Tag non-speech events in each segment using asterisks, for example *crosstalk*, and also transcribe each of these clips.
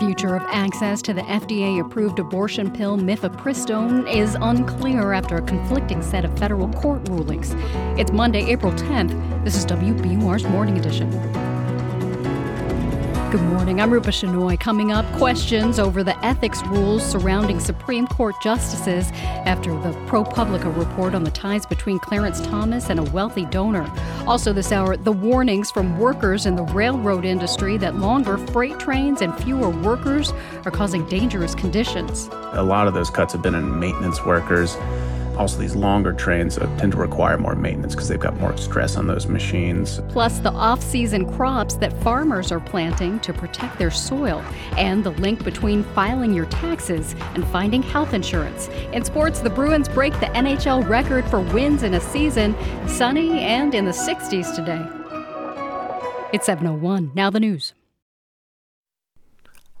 future of access to the FDA approved abortion pill mifepristone is unclear after a conflicting set of federal court rulings. It's Monday, April 10th. This is WBUR's Morning Edition. Good morning. I'm Rupa Shenoy. Coming up, questions over the ethics rules surrounding Supreme Court justices after the ProPublica report on the ties between Clarence Thomas and a wealthy donor. Also, this hour, the warnings from workers in the railroad industry that longer freight trains and fewer workers are causing dangerous conditions. A lot of those cuts have been in maintenance workers also, these longer trains uh, tend to require more maintenance because they've got more stress on those machines. Plus, the off season crops that farmers are planting to protect their soil, and the link between filing your taxes and finding health insurance. In sports, the Bruins break the NHL record for wins in a season, sunny and in the 60s today. It's 701. Now the news.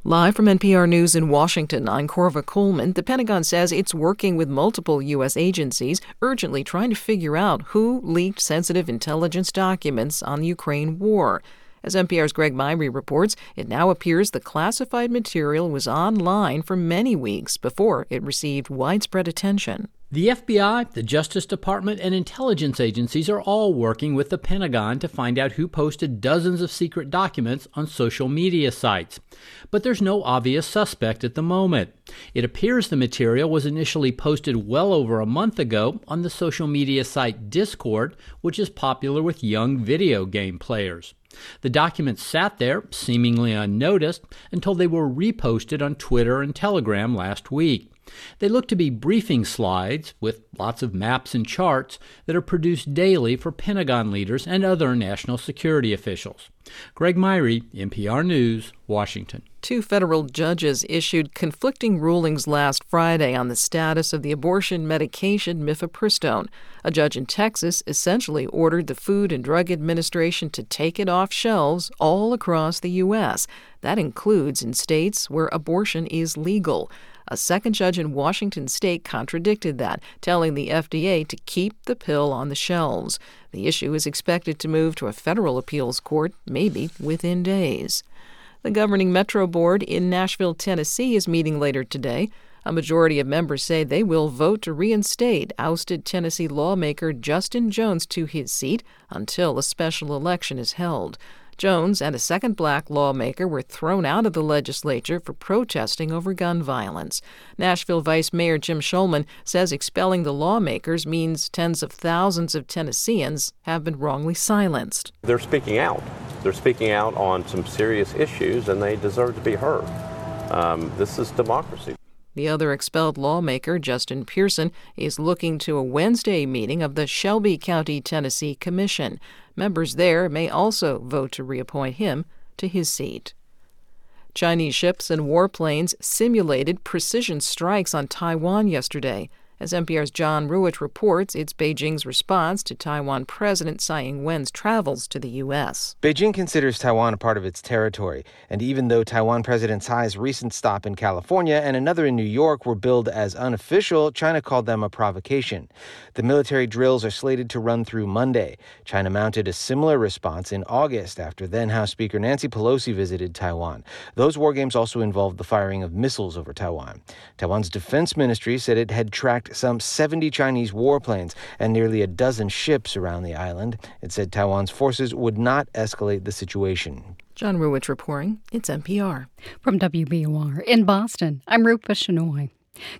Live from NPR News in Washington, I'm Korva Coleman. The Pentagon says it's working with multiple U.S. agencies, urgently trying to figure out who leaked sensitive intelligence documents on the Ukraine war. As NPR's Greg Myre reports, it now appears the classified material was online for many weeks before it received widespread attention. The FBI, the Justice Department, and intelligence agencies are all working with the Pentagon to find out who posted dozens of secret documents on social media sites. But there's no obvious suspect at the moment. It appears the material was initially posted well over a month ago on the social media site Discord, which is popular with young video game players. The documents sat there, seemingly unnoticed, until they were reposted on Twitter and Telegram last week. They look to be briefing slides with lots of maps and charts that are produced daily for Pentagon leaders and other national security officials. Greg Myre, NPR News, Washington. Two federal judges issued conflicting rulings last Friday on the status of the abortion medication mifepristone. A judge in Texas essentially ordered the Food and Drug Administration to take it off shelves all across the U.S. That includes in states where abortion is legal. A second judge in Washington state contradicted that, telling the FDA to keep the pill on the shelves. The issue is expected to move to a federal appeals court, maybe within days. The governing Metro Board in Nashville, Tennessee is meeting later today. A majority of members say they will vote to reinstate ousted Tennessee lawmaker Justin Jones to his seat until a special election is held. Jones and a second black lawmaker were thrown out of the legislature for protesting over gun violence. Nashville Vice Mayor Jim Shulman says expelling the lawmakers means tens of thousands of Tennesseans have been wrongly silenced. They're speaking out. They're speaking out on some serious issues, and they deserve to be heard. Um, this is democracy. The other expelled lawmaker, Justin Pearson, is looking to a Wednesday meeting of the Shelby County, Tennessee Commission. Members there may also vote to reappoint him to his seat. Chinese ships and warplanes simulated precision strikes on Taiwan yesterday. As NPR's John Ruwitch reports, it's Beijing's response to Taiwan President Tsai Ing wen's travels to the U.S. Beijing considers Taiwan a part of its territory, and even though Taiwan President Tsai's recent stop in California and another in New York were billed as unofficial, China called them a provocation. The military drills are slated to run through Monday. China mounted a similar response in August after then House Speaker Nancy Pelosi visited Taiwan. Those war games also involved the firing of missiles over Taiwan. Taiwan's defense ministry said it had tracked some 70 Chinese warplanes and nearly a dozen ships around the island. It said Taiwan's forces would not escalate the situation. John Ruwitch reporting. It's NPR. From WBUR in Boston, I'm Rupa Shenoy.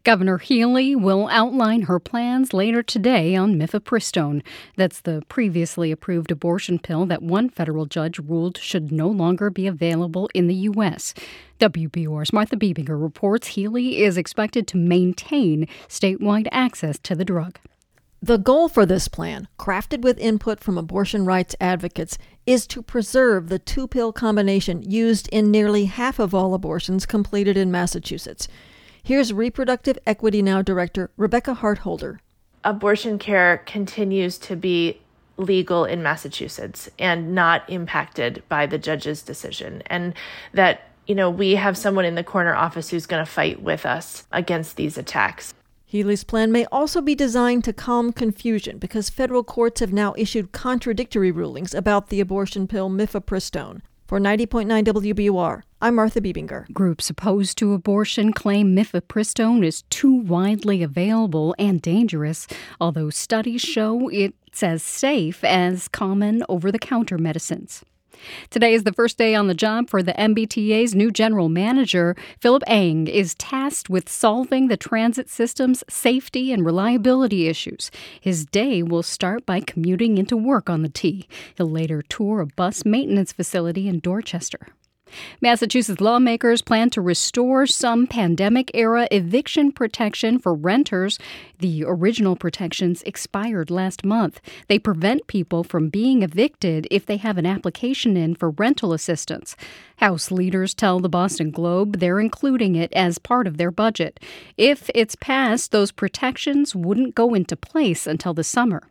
Governor Healey will outline her plans later today on mifepristone. That's the previously approved abortion pill that one federal judge ruled should no longer be available in the U.S. WBUR's Martha Bebinger reports Healey is expected to maintain statewide access to the drug. The goal for this plan, crafted with input from abortion rights advocates, is to preserve the two pill combination used in nearly half of all abortions completed in Massachusetts. Here's Reproductive Equity Now Director Rebecca Hart Holder. Abortion care continues to be legal in Massachusetts and not impacted by the judge's decision. And that, you know, we have someone in the corner office who's going to fight with us against these attacks. Healey's plan may also be designed to calm confusion because federal courts have now issued contradictory rulings about the abortion pill mifepristone. For 90.9 WBUR, I'm Martha Bebinger. Groups opposed to abortion claim mifepristone is too widely available and dangerous, although studies show it's as safe as common over the counter medicines. Today is the first day on the job for the MBTA's new general manager. Philip Eng is tasked with solving the transit system's safety and reliability issues. His day will start by commuting into work on the T. He'll later tour a bus maintenance facility in Dorchester. Massachusetts lawmakers plan to restore some pandemic era eviction protection for renters. The original protections expired last month. They prevent people from being evicted if they have an application in for rental assistance. House leaders tell the Boston Globe they're including it as part of their budget. If it's passed, those protections wouldn't go into place until the summer.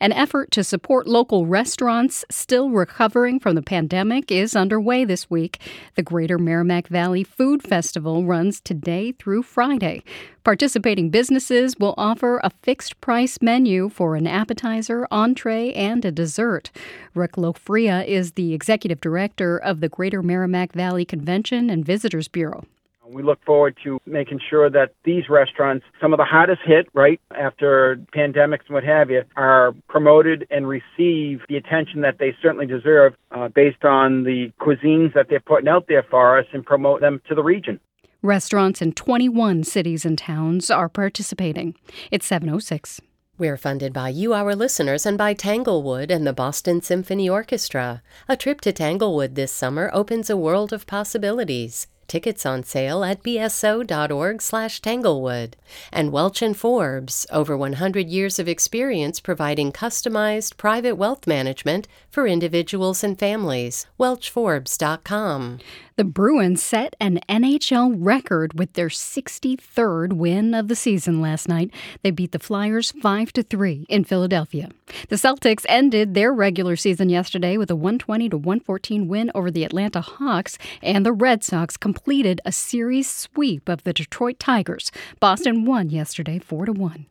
An effort to support local restaurants still recovering from the pandemic is underway this week. The Greater Merrimack Valley Food Festival runs today through Friday. Participating businesses will offer a fixed price menu for an appetizer, entree, and a dessert. Rick Lofria is the executive director of the Greater Merrimack Valley Convention and Visitors Bureau. We look forward to making sure that these restaurants, some of the hottest hit, right, after pandemics and what have you, are promoted and receive the attention that they certainly deserve uh, based on the cuisines that they're putting out there for us and promote them to the region. Restaurants in 21 cities and towns are participating. It's 706. We're funded by you, our listeners, and by Tanglewood and the Boston Symphony Orchestra. A trip to Tanglewood this summer opens a world of possibilities. Tickets on sale at bso.org slash tanglewood. And Welch & Forbes, over 100 years of experience providing customized private wealth management for individuals and families. welchforbes.com. The Bruins set an NHL record with their 63rd win of the season last night. They beat the Flyers 5 to 3 in Philadelphia. The Celtics ended their regular season yesterday with a 120 to 114 win over the Atlanta Hawks, and the Red Sox completed a series sweep of the Detroit Tigers. Boston won yesterday 4 to 1.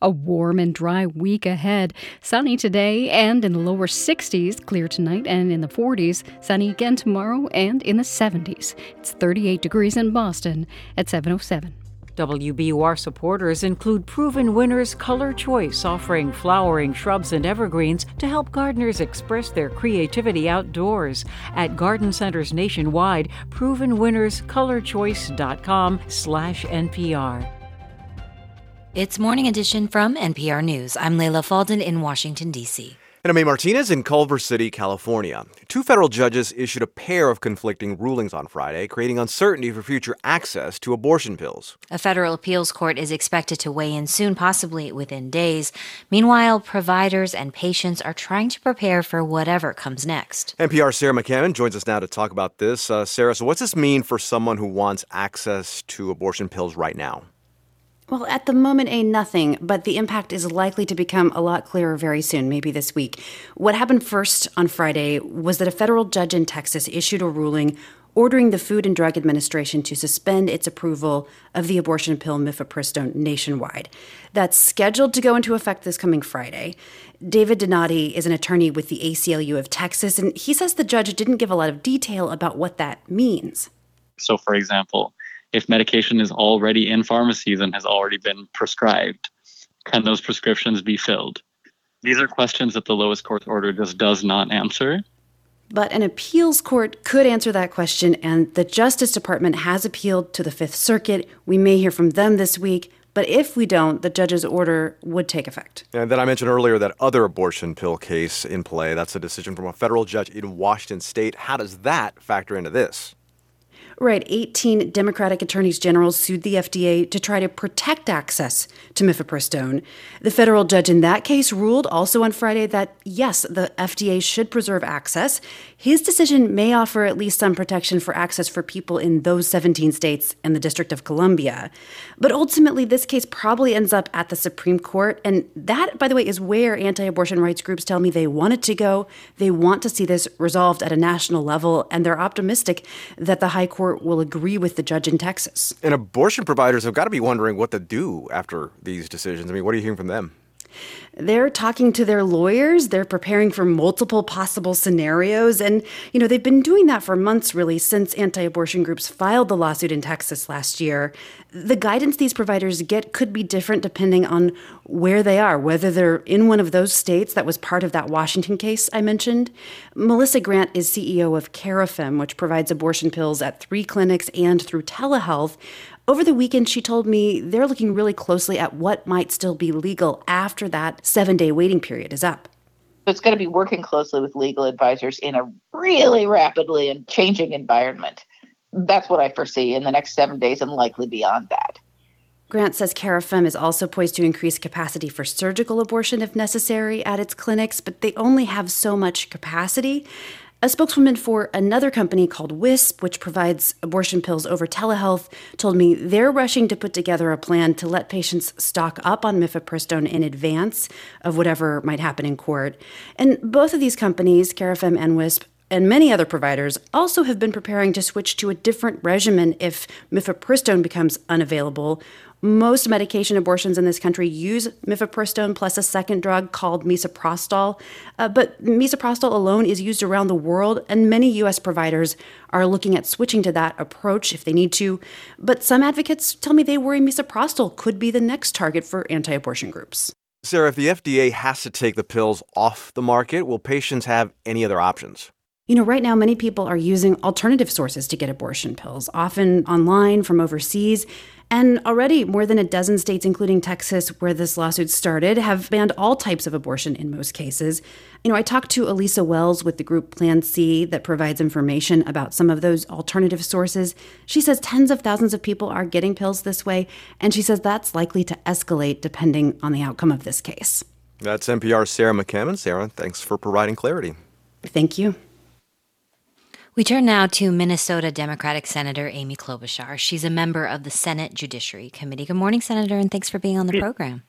A warm and dry week ahead. Sunny today and in the lower 60s, clear tonight and in the 40s, sunny again tomorrow and in the 70s. It's 38 degrees in Boston at 707. WBUR supporters include Proven Winners Color Choice, offering flowering shrubs and evergreens to help gardeners express their creativity outdoors. At garden centers nationwide, provenwinnerscolorchoice.com slash NPR. It's Morning Edition from NPR News. I'm Leila Fadel in Washington, D.C. And I'm A. Martinez in Culver City, California. Two federal judges issued a pair of conflicting rulings on Friday, creating uncertainty for future access to abortion pills. A federal appeals court is expected to weigh in soon, possibly within days. Meanwhile, providers and patients are trying to prepare for whatever comes next. NPR Sarah McCammon joins us now to talk about this. Uh, Sarah, so what's this mean for someone who wants access to abortion pills right now? Well, at the moment, a nothing, but the impact is likely to become a lot clearer very soon, maybe this week. What happened first on Friday was that a federal judge in Texas issued a ruling ordering the Food and Drug Administration to suspend its approval of the abortion pill mifepristone nationwide. That's scheduled to go into effect this coming Friday. David Donatti is an attorney with the ACLU of Texas, and he says the judge didn't give a lot of detail about what that means. So, for example, if medication is already in pharmacies and has already been prescribed, can those prescriptions be filled? These are questions that the lowest court order just does not answer. But an appeals court could answer that question, and the Justice Department has appealed to the Fifth Circuit. We may hear from them this week. But if we don't, the judge's order would take effect. And then I mentioned earlier that other abortion pill case in play. That's a decision from a federal judge in Washington state. How does that factor into this? Right. 18 Democratic attorneys general sued the FDA to try to protect access to mifepristone. The federal judge in that case ruled also on Friday that, yes, the FDA should preserve access. His decision may offer at least some protection for access for people in those 17 states and the District of Columbia. But ultimately, this case probably ends up at the Supreme Court. And that, by the way, is where anti abortion rights groups tell me they want it to go. They want to see this resolved at a national level, and they're optimistic that the High Court will agree with the judge in Texas. And abortion providers have got to be wondering what to do after these decisions. I mean, what are you hearing from them? They're talking to their lawyers, they're preparing for multiple possible scenarios. And, you know, they've been doing that for months, really, since anti abortion groups filed the lawsuit in Texas last year. The guidance these providers get could be different depending on where they are, whether they're in one of those states that was part of that Washington case I mentioned. Melissa Grant is CEO of Carafem, which provides abortion pills at three clinics and through telehealth. Over the weekend, she told me they're looking really closely at what might still be legal after that seven day waiting period is up. It's going to be working closely with legal advisors in a really rapidly and changing environment. That's what I foresee in the next seven days and likely beyond that. Grant says Carafem is also poised to increase capacity for surgical abortion if necessary at its clinics, but they only have so much capacity. A spokeswoman for another company called Wisp, which provides abortion pills over telehealth, told me they're rushing to put together a plan to let patients stock up on mifepristone in advance of whatever might happen in court. And both of these companies, Carafem and Wisp, and many other providers also have been preparing to switch to a different regimen if mifepristone becomes unavailable most medication abortions in this country use mifepristone plus a second drug called misoprostol, uh, but misoprostol alone is used around the world, and many U.S. providers are looking at switching to that approach if they need to. But some advocates tell me they worry misoprostol could be the next target for anti abortion groups. Sarah, if the FDA has to take the pills off the market, will patients have any other options? You know, right now, many people are using alternative sources to get abortion pills, often online from overseas. And already, more than a dozen states, including Texas, where this lawsuit started, have banned all types of abortion in most cases. You know, I talked to Elisa Wells with the group Plan C that provides information about some of those alternative sources. She says tens of thousands of people are getting pills this way, and she says that's likely to escalate depending on the outcome of this case. That's NPR's Sarah McCammon. Sarah, thanks for providing clarity. Thank you. We turn now to Minnesota Democratic Senator Amy Klobuchar. She's a member of the Senate Judiciary Committee. Good morning, Senator, and thanks for being on the program.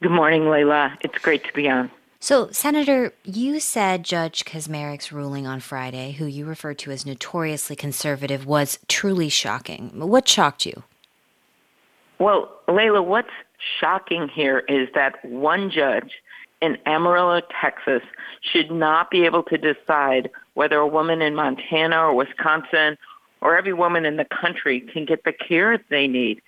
Good morning, Leila. It's great to be on. So, Senator, you said Judge Kacsmaryk's ruling on Friday, who you referred to as notoriously conservative, was truly shocking. What shocked you? Well, Leila, what's shocking here is that one judge in Amarillo, Texas, should not be able to decide whether a woman in Montana or Wisconsin or every woman in the country can get the care they need.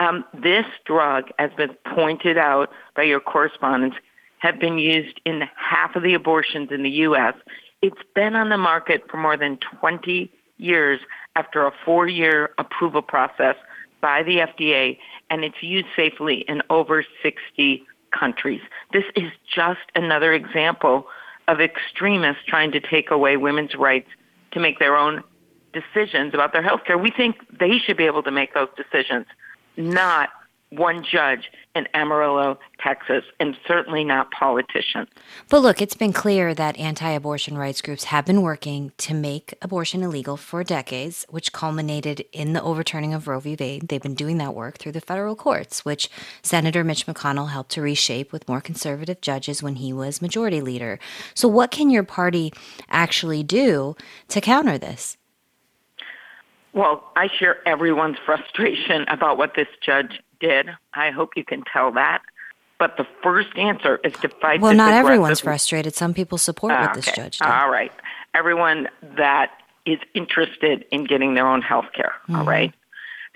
Um, this drug, has been pointed out by your correspondents, have been used in half of the abortions in the U.S. It's been on the market for more than 20 years after a four-year approval process by the FDA, and it's used safely in over 60 countries. This is just another example of extremists trying to take away women's rights to make their own decisions about their health care. We think they should be able to make those decisions, not one judge in Amarillo, Texas, and certainly not politicians. But look, it's been clear that anti abortion rights groups have been working to make abortion illegal for decades, which culminated in the overturning of Roe v. Wade. They've been doing that work through the federal courts, which Senator Mitch McConnell helped to reshape with more conservative judges when he was majority leader. So, what can your party actually do to counter this? Well, I share everyone's *laughs* frustration about what this judge did. I hope you can tell that. But the first answer is to fight. Well, not everyone's frustrated. Some people support what okay. this judge did. All right, everyone that is interested in getting their own health care. Mm-hmm. All right.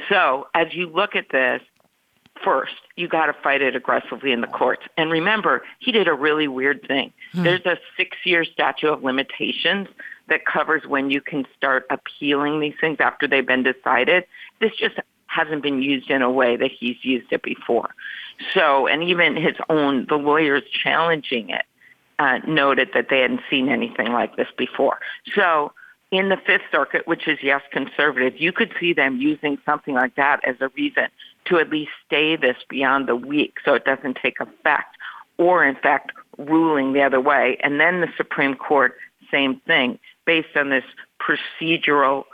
So as you look at this, first you got to fight it aggressively in the courts. And remember, he did a really weird thing. Mm-hmm. There's a six-year statute of limitations that covers when you can start appealing these things after they've been decided. This just hasn't been used in a way that he's used it before. So, and even his own, the lawyers challenging it, uh, noted that they hadn't seen anything like this before. So, in the Fifth Circuit, which is yes conservative, you could see them using something like that as a reason to at least stay this beyond the week so it doesn't take effect, or in fact ruling the other way. And then the Supreme Court, same thing, based on this procedural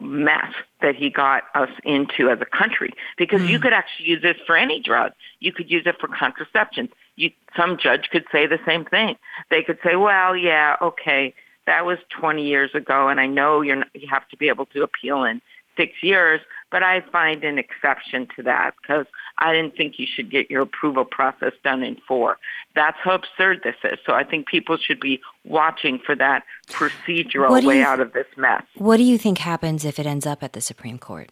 mess that he got us into as a country because mm. you could actually use this for any drug. You could use it for contraception. You, some judge could say the same thing. They could say, well, yeah, okay, that was 20 years ago, and I know you're not, you have to be able to appeal in six years, but I find an exception to that because I didn't think you should get your approval process done in four. That's how absurd this is. So I think people should be watching for that procedural way out of this mess. What do you think happens if it ends up at the Supreme Court?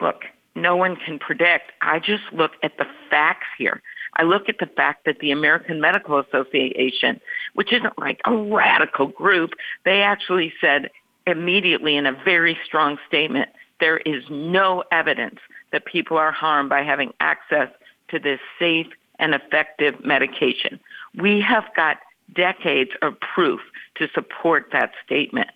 Look, no one can predict. I just look at the facts here. I look at the fact that the American Medical Association, which isn't like a radical group, they actually said immediately in a very strong statement there is no evidence that people are harmed by having access to this safe and effective medication. We have got decades of proof to support that statement.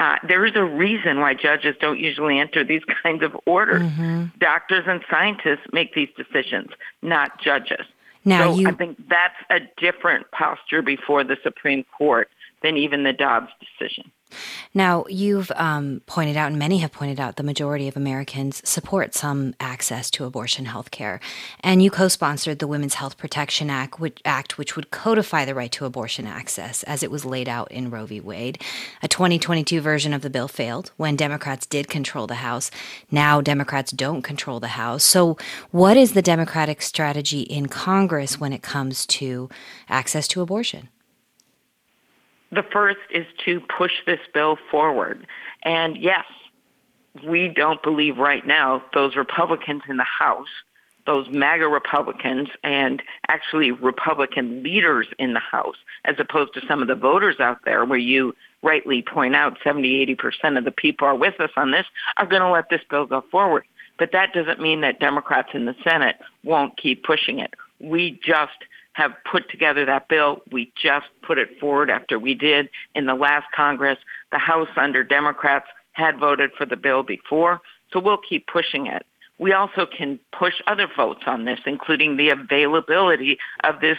Uh, there is a reason why judges don't usually enter these *laughs* kinds of orders. Mm-hmm. Doctors and scientists make these decisions, not judges. Now so you... I think that's a different posture before the Supreme Court than even the Dobbs decision. Now, you've um, pointed out, and many have pointed out, the majority of Americans support some access to abortion health care. And you co sponsored the Women's Health Protection Act which, Act, which would codify the right to abortion access as it was laid out in Roe v. Wade. A 2022 version of the bill failed when Democrats did control the House. Now, Democrats don't control the House. So, what is the Democratic strategy in Congress when it comes to access to abortion? The first is to push this bill forward. And yes, we don't believe right now those Republicans in the House, those MAGA Republicans, and actually Republican leaders in the House, as opposed to some of the voters out there where you rightly point out 70, 80% of the people are with us on this, are going to let this bill go forward. But that doesn't mean that Democrats in the Senate won't keep pushing it. We just have put together that bill. We just put it forward after we did in the last Congress. The House under Democrats had voted for the bill before, so we'll keep pushing it. We also can push other votes on this, including the availability of this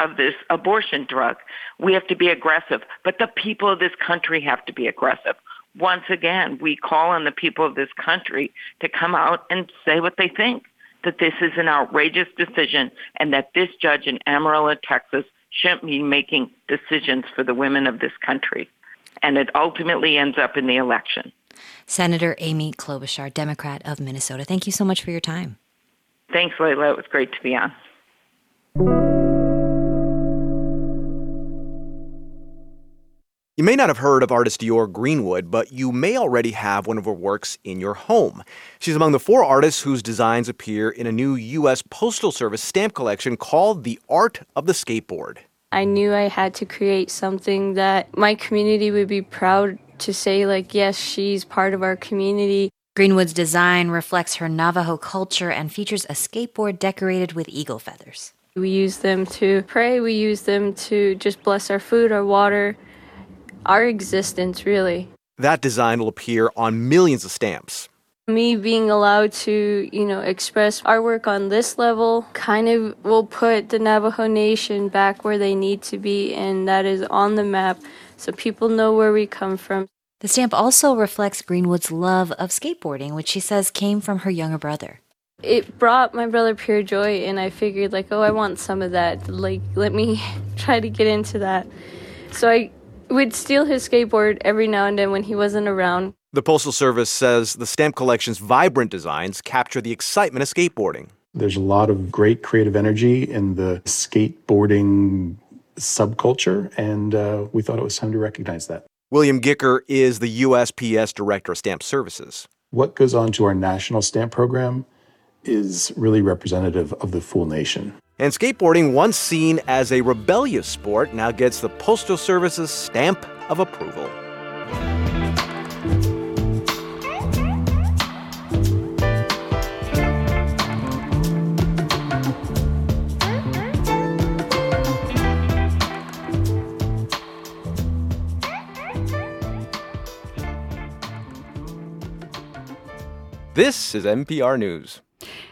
of this abortion drug. We have to be aggressive, but the people of this country have to be aggressive. Once again, we call on the people of this country to come out and say what they think that this is an outrageous decision and that this judge in Amarillo, Texas, shouldn't be making decisions for the women of this country. And it ultimately ends up in the election. Senator Amy Klobuchar, Democrat of Minnesota, thank you so much for your time. Thanks, Leila. It was great to be on. You may not have heard of artist Di'Orr Greenwood, but you may already have one of her works in your home. She's among the four artists whose designs appear in a new U.S. Postal Service stamp collection called The Art of the Skateboard. I knew I had to create something that my community would be proud to say, like, yes, she's part of our community. Greenwood's design reflects her Navajo culture and features a skateboard decorated with eagle feathers. We use them to pray, we use them to just bless our food, our water our existence, really. That design will appear on millions of stamps. Me being allowed to, you know, express our work on this level kind of will put the Navajo Nation back where they need to be, and that is on the map so people know where we come from. The stamp also reflects Greenwood's love of skateboarding, which she says came from her younger brother. It brought my brother pure joy, and I figured, like, oh, I want some of that. Like, let me *laughs* try to get into that. So I would steal his skateboard every now and then when he wasn't around. The Postal Service says the stamp collection's vibrant designs capture the excitement of skateboarding. There's a lot of great creative energy in the skateboarding subculture, and uh, we thought it was time to recognize that. William Gicker is the USPS Director of Stamp Services. What goes on to our national stamp program is really representative of the full nation. And skateboarding, once seen as a rebellious sport, now gets the Postal Service's stamp of approval. This is NPR News.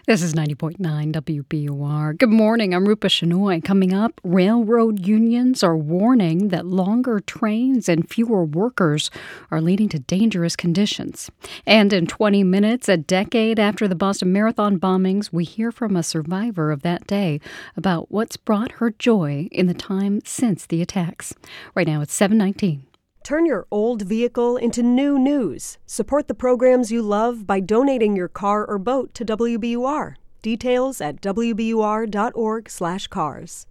This is 90.9 WBUR. Good morning. I'm Rupa Shenoy. Coming up, railroad unions are warning that longer trains and fewer workers are leading to dangerous conditions. And in 20 minutes, a decade after the Boston Marathon bombings, we hear from a survivor of that day about what's brought her joy in the time since the attacks. Right now, it's 719. Turn your old vehicle into new news. Support the programs you love by donating your car or boat to WBUR. Details at wbur.org/cars.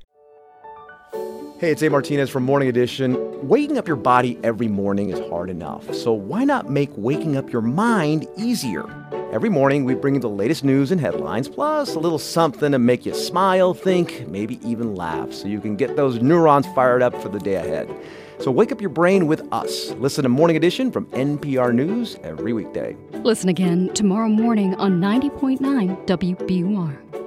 Hey, it's A. Martinez from Morning Edition. Waking up your body every morning is hard enough, so why not make waking up your mind easier? Every morning, we bring you the latest news and headlines, plus a little something to make you smile, think, maybe even laugh, so you can get those neurons fired up for the day ahead. So wake up your brain with us. Listen to Morning Edition from NPR News every weekday. Listen again tomorrow morning on 90.9 WBUR.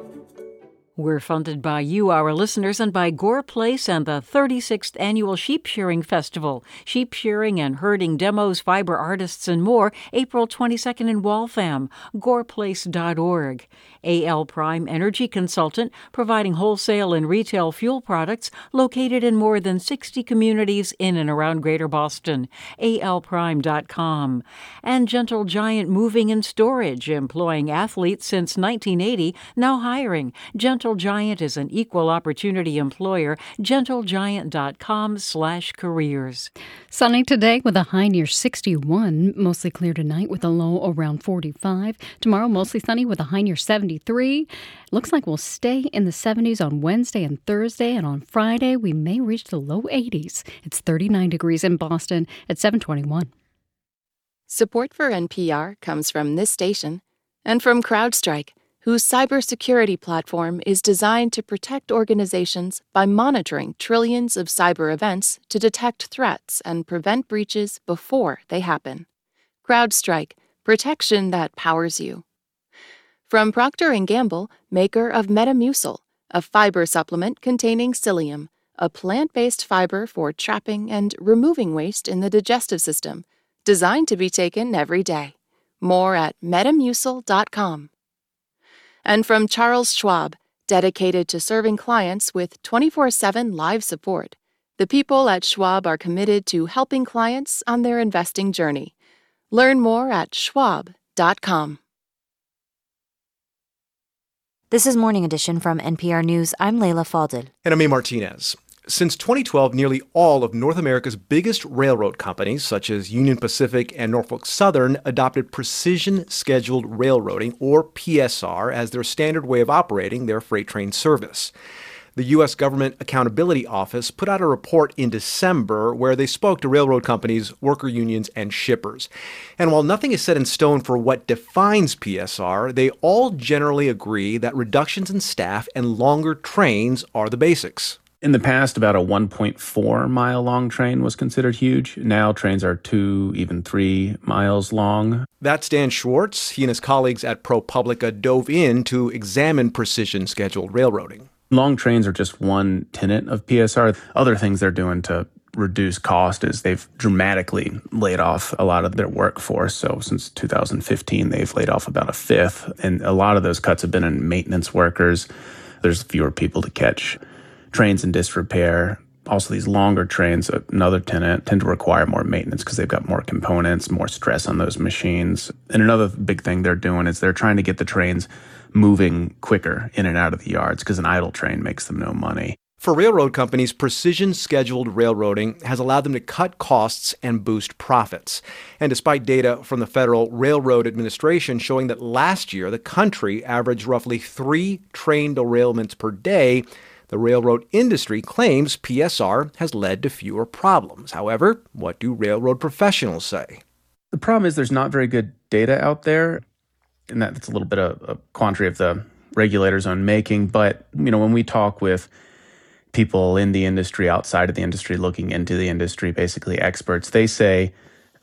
We're funded by you, our listeners, and by Gore Place and the 36th Annual Sheep Shearing Festival. Sheep shearing and herding demos, fiber artists, and more, April 22nd in Waltham. GorePlace.org. AL Prime Energy Consultant, providing wholesale and retail fuel products located in more than 60 communities in and around Greater Boston. ALPrime.com. And Gentle Giant Moving and Storage, employing athletes since 1980, now hiring. Gentle Giant is an equal opportunity employer. GentleGiant.com slash careers. Sunny today with a high near 61. Mostly clear tonight with a low around 45. Tomorrow, mostly sunny with a high near 73. Looks like we'll stay in the 70s on Wednesday and Thursday, and on Friday, we may reach the low 80s. It's 39 degrees in Boston at 721. Support for NPR comes from this station and from CrowdStrike whose cybersecurity platform is designed to protect organizations by monitoring trillions of cyber events to detect threats and prevent breaches before they happen. CrowdStrike, protection that powers you. From Procter & Gamble, maker of Metamucil, a fiber supplement containing psyllium, a plant-based fiber for trapping and removing waste in the digestive system, designed to be taken every day. More at metamucil.com and from Charles Schwab, dedicated to serving clients with 24 7 live support. The people at Schwab are committed to helping clients on their investing journey. Learn more at schwab.com. This is Morning Edition from NPR News. I'm Leila Fadel. And I'm A. Martinez. Since 2012, nearly all of North America's biggest railroad companies, such as Union Pacific and Norfolk Southern, adopted precision scheduled railroading, or PSR, as their standard way of operating their freight train service. The U.S. Government Accountability Office put out a report in December where they spoke to railroad companies, worker unions, and shippers. And while nothing is set in stone for what defines PSR, they all generally agree that reductions in staff and longer trains are the basics. In the past, about a 1.4 mile long train was considered huge. Now trains are two, even three miles long. That's Dan Schwartz. He and his colleagues at ProPublica dove in to examine precision scheduled railroading. Long trains are just one tenet of PSR. Other things they're doing to reduce cost is they've dramatically laid off a lot of their workforce. So since 2015, they've laid off about a fifth. And a lot of those cuts have been in maintenance workers. There's fewer people to catch trains in disrepair. Also, these longer trains, another tenant, tend to require more maintenance because they've got more components, more stress on those machines. And another big thing they're doing is they're trying to get the trains moving quicker in and out of the yards because an idle train makes them no money. For railroad companies, precision scheduled railroading has allowed them to cut costs and boost profits. And despite data from the Federal Railroad Administration showing that last year the country averaged roughly three train derailments per day, the railroad industry claims PSR has led to fewer problems. However, what do railroad professionals say? The problem is there's not very good data out there, and that's a little bit of a quandary of the regulators on making. But you know, when we talk with people in the industry, outside of the industry, looking into the industry, basically experts, they say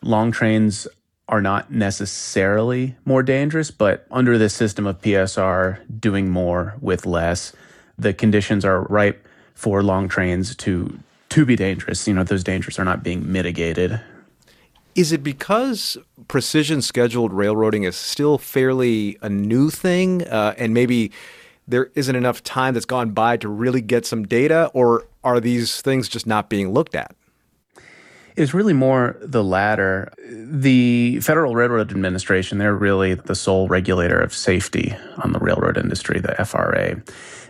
long trains are not necessarily more dangerous, but under this system of PSR, doing more with less the conditions are ripe for long trains to to be dangerous. You know, those dangers are not being mitigated. Is it because precision scheduled railroading is still fairly a new thing, uh, and maybe there isn't enough time that's gone by to really get some data, or are these things just not being looked at? It's really more the latter. The Federal Railroad Administration, they're really the sole regulator of safety on the railroad industry, the FRA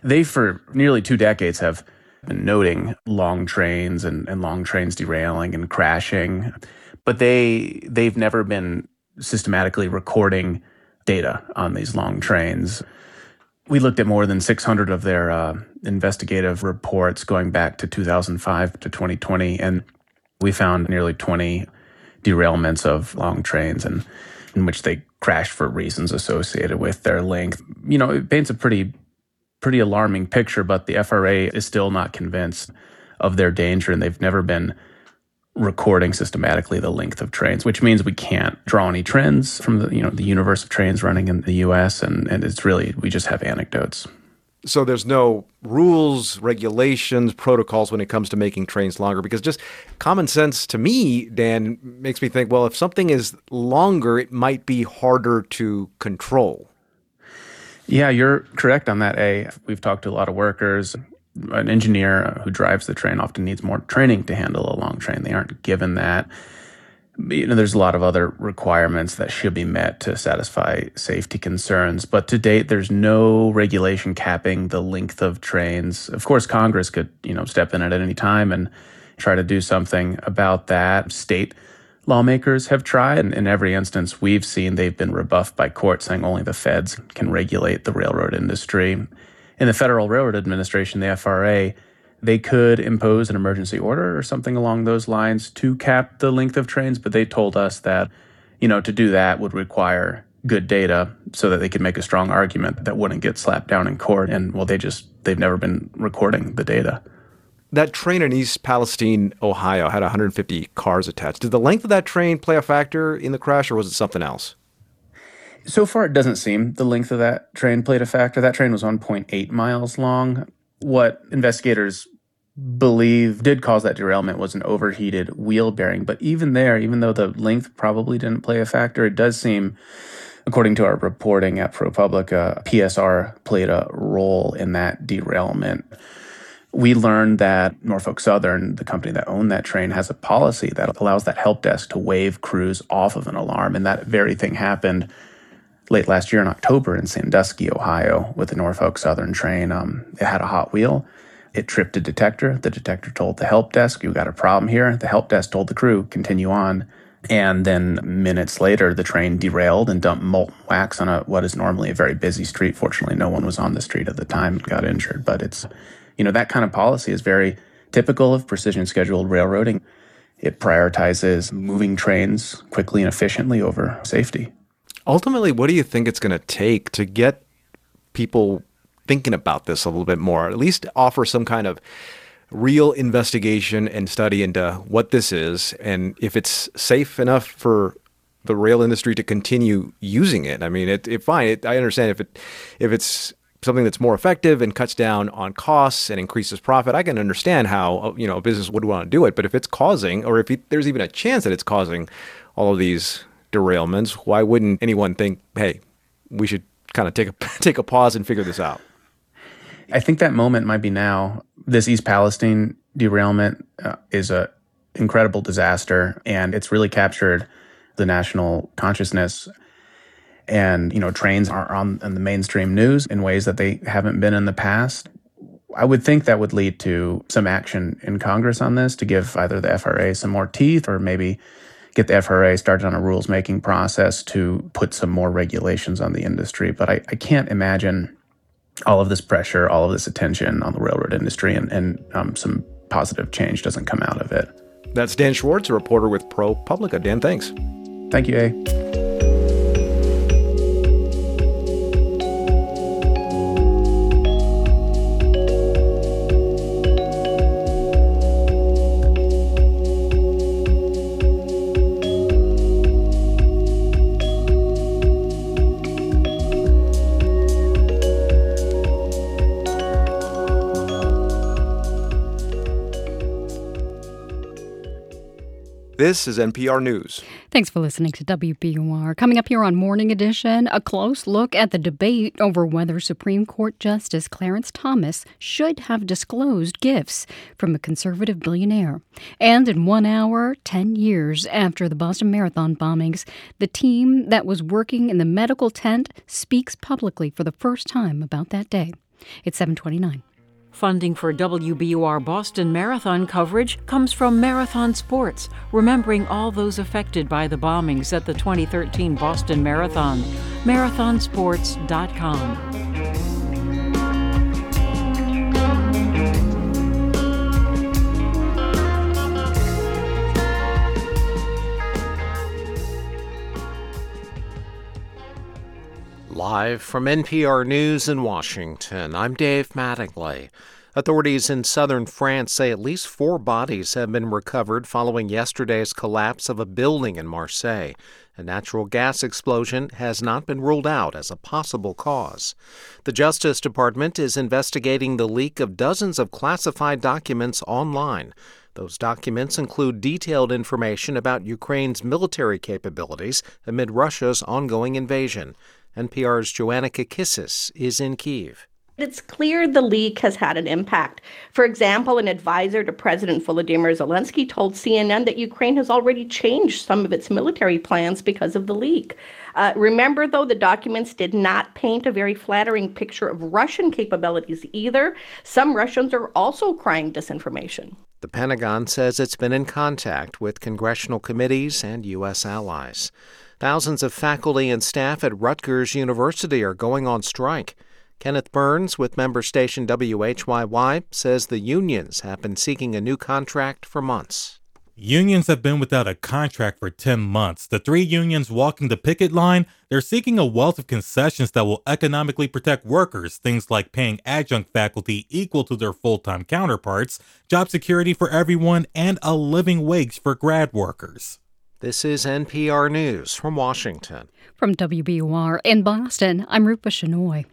they for nearly two decades have been noting long trains and, and long trains derailing and crashing, but they they've never been systematically recording data on these long trains. We looked at more than 600 of their uh, investigative reports going back to 2005 to 2020, and we found nearly 20 derailments of long trains and in which they crashed for reasons associated with their length. You know, it paints a pretty pretty alarming picture, but the FRA is still not convinced of their danger and they've never been recording systematically the length of trains, which means we can't draw any trends from the you know the universe of trains running in the US and, and it's really we just have anecdotes. So there's no rules, regulations, protocols when it comes to making trains longer because just common sense to me, Dan, makes me think, well, if something is longer, it might be harder to control. Yeah, you're correct on that. A, we've talked to a lot of workers. An engineer who drives the train often needs more training to handle a long train. They aren't given that you know, there's a lot of other requirements that should be met to satisfy safety concerns. But to date, there's no regulation capping the length of trains. Of course, Congress could, you know, step in at any time and try to do something about that. State lawmakers have tried, and in every instance we've seen, they've been rebuffed by courts saying only the feds can regulate the railroad industry. In the Federal Railroad Administration, the FRA, they could impose an emergency order or something along those lines to cap the length of trains, but they told us that, you know, to do that would require good data so that they could make a strong argument that wouldn't get slapped down in court. And well, they just, they've never been recording the data. That train in East Palestine, Ohio had 150 cars attached. Did the length of that train play a factor in the crash or was it something else? So far, it doesn't seem the length of that train played a factor. That train was 1.8 miles long. What investigators believe did cause that derailment was an overheated wheel bearing. But even there, even though the length probably didn't play a factor, it does seem, according to our reporting at ProPublica, PSR played a role in that derailment. We learned that Norfolk Southern, the company that owned that train, has a policy that allows that help desk to wave crews off of an alarm. And that very thing happened late last year in October in Sandusky, Ohio, with the Norfolk Southern train. Um, it had a hot wheel. It tripped a detector. The detector told the help desk, You got a problem here. The help desk told the crew, Continue on. And then minutes later, the train derailed and dumped molten wax on a what is normally a very busy street. Fortunately, no one was on the street at the time and got injured. But it's, you know, that kind of policy is very typical of precision scheduled railroading. It prioritizes moving trains quickly and efficiently over safety. Ultimately, what do you think it's going to take to get people thinking about this a little bit more? At least offer some kind of real investigation and study into what this is and if it's safe enough for the rail industry to continue using it. I mean, it, it fine. It, I understand if it if it's something that's more effective and cuts down on costs and increases profit, I can understand how you know a business would want to do it. But if it's causing, or if it, there's even a chance that it's causing all of these derailments, why wouldn't anyone think, hey, we should kind of take a *laughs* take a pause and figure this out? I think that moment might be now. This East Palestine derailment uh, is a incredible disaster, and it's really captured the national consciousness. And you know, trains are on, on the mainstream news in ways that they haven't been in the past. I would think that would lead to some action in Congress on this to give either the FRA some more teeth or maybe get the FRA started on a rules making process to put some more regulations on the industry. But I, I can't imagine all of this pressure, all of this attention on the railroad industry, and, and um, some positive change doesn't come out of it. That's Dan Schwartz, a reporter with ProPublica. Dan, thanks. Thank you, A. This is NPR News. Thanks for listening to WBUR. Coming up here on Morning Edition, a close look at the debate over whether Supreme Court Justice Clarence Thomas should have disclosed gifts from a conservative billionaire. And in one hour, 10 years after the Boston Marathon bombings, the team that was working in the medical tent speaks publicly for the first time about that day. It's 729. Funding for WBUR Boston Marathon coverage comes from Marathon Sports, remembering all those affected by the bombings at the 2013 Boston Marathon. MarathonSports.com. Live from NPR News in Washington, I'm Dave Mattingly. Authorities in southern France say at least four bodies have been recovered following yesterday's collapse of a building in Marseille. A natural gas explosion has not been ruled out as a possible cause. The Justice Department is investigating the leak of dozens of classified documents online. Those documents include detailed information about Ukraine's military capabilities amid Russia's ongoing invasion. NPR's Joanna Kakissis is in Kiev. It's clear the leak has had an impact. For example, an advisor to President Volodymyr Zelensky told CNN that Ukraine has already changed some of its military plans because of the leak. Uh, remember, though, the documents did not paint a very flattering picture of Russian capabilities either. Some Russians are also crying disinformation. The Pentagon says it's been in contact with congressional committees and U.S. allies. Thousands of faculty and staff at Rutgers University are going on strike. Kenneth Burns with member station WHYY says the unions have been seeking a new contract for months. Unions have been without a contract for 10 months. The three unions walking the picket line, they're seeking a wealth of concessions that will economically protect workers, things like paying adjunct faculty equal to their full-time counterparts, job security for everyone, and a living wage for grad workers. This is NPR News from Washington. From WBUR in Boston, I'm Rupa Shenoy.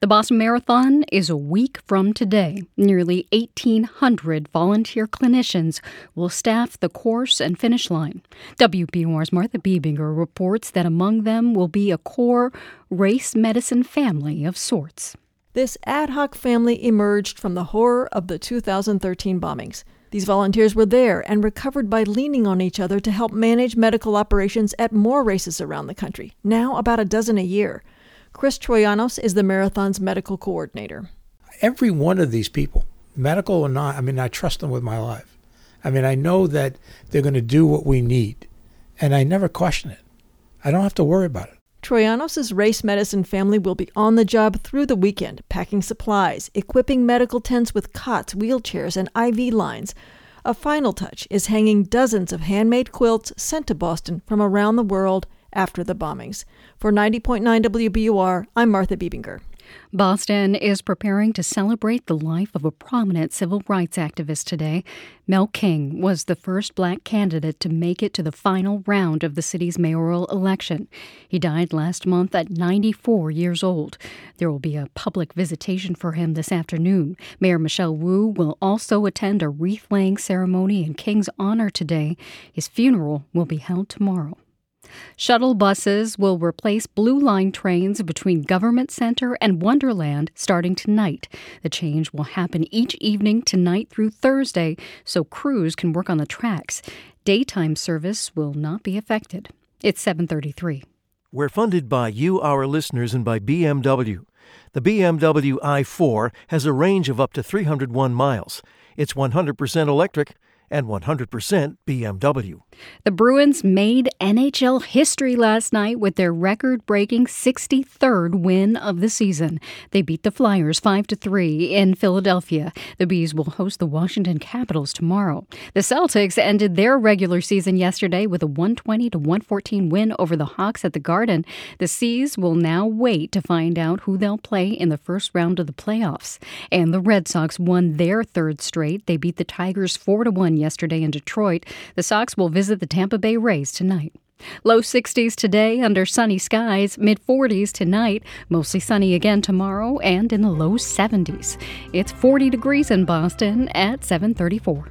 The Boston Marathon is a week from today. Nearly 1,800 volunteer clinicians will staff the course and finish line. WBUR's Martha Bebinger reports that among them will be a core race medicine family of sorts. This ad hoc family emerged from the horror of the 2013 bombings. These volunteers were there and recovered by leaning on each other to help manage medical operations at more races around the country, now about a dozen a year. Chris Troyanos is the marathon's medical coordinator. Every one of these people, medical or not, I mean, I trust them with my life. I mean, I know that they're going to do what we need, and I never question it. I don't have to worry about it. Troyanos' race medicine family will be on the job through the weekend, packing supplies, equipping medical tents with cots, wheelchairs, and IV lines. A final touch is hanging dozens of handmade quilts sent to Boston from around the world after the bombings. For 90.9 WBUR, I'm Martha Bebinger. Boston is preparing to celebrate the life of a prominent civil rights activist today. Mel King was the first black candidate to make it to the final round of the city's mayoral election. He died last month at 94 years old. There will be a public visitation for him this afternoon. Mayor Michelle Wu will also attend a wreath laying ceremony in King's honor today. His funeral will be held tomorrow. Shuttle buses will replace Blue Line trains between Government Center and Wonderland starting tonight. The change will happen each evening tonight through Thursday so crews can work on the tracks. Daytime service will not be affected. It's 733. We're funded by you, our listeners, and by BMW. The BMW i4 has a range of up to 301 miles. It's 100% electric and 100% BMW. The Bruins made NHL history last night with their record-breaking 63rd win of the season. They beat the Flyers 5 to 3 in Philadelphia. The Bees will host the Washington Capitals tomorrow. The Celtics ended their regular season yesterday with a 120 to 114 win over the Hawks at the Garden. The C's will now wait to find out who they'll play in the first round of the playoffs. And the Red Sox won their third straight. They beat the Tigers 4 to 1 yesterday in Detroit. The Sox will visit the Tampa Bay Rays tonight. Low 60s today under sunny skies, mid 40s tonight, mostly sunny again tomorrow and in the low 70s. It's 40 degrees in Boston at 734.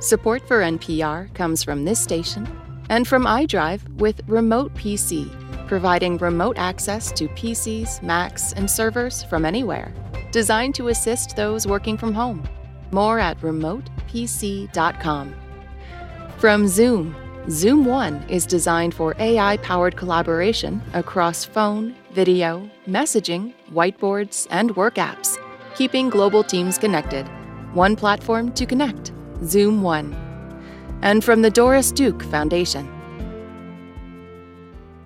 Support for NPR comes from this station and from iDrive with Remote PC, providing remote access to PCs, Macs, and servers from anywhere, designed to assist those working from home. More at remotepc.com. From Zoom, Zoom One is designed for AI powered collaboration across phone, video, messaging, whiteboards, and work apps. keeping global teams connected. One platform to connect Zoom One. And from the Doris Duke Foundation.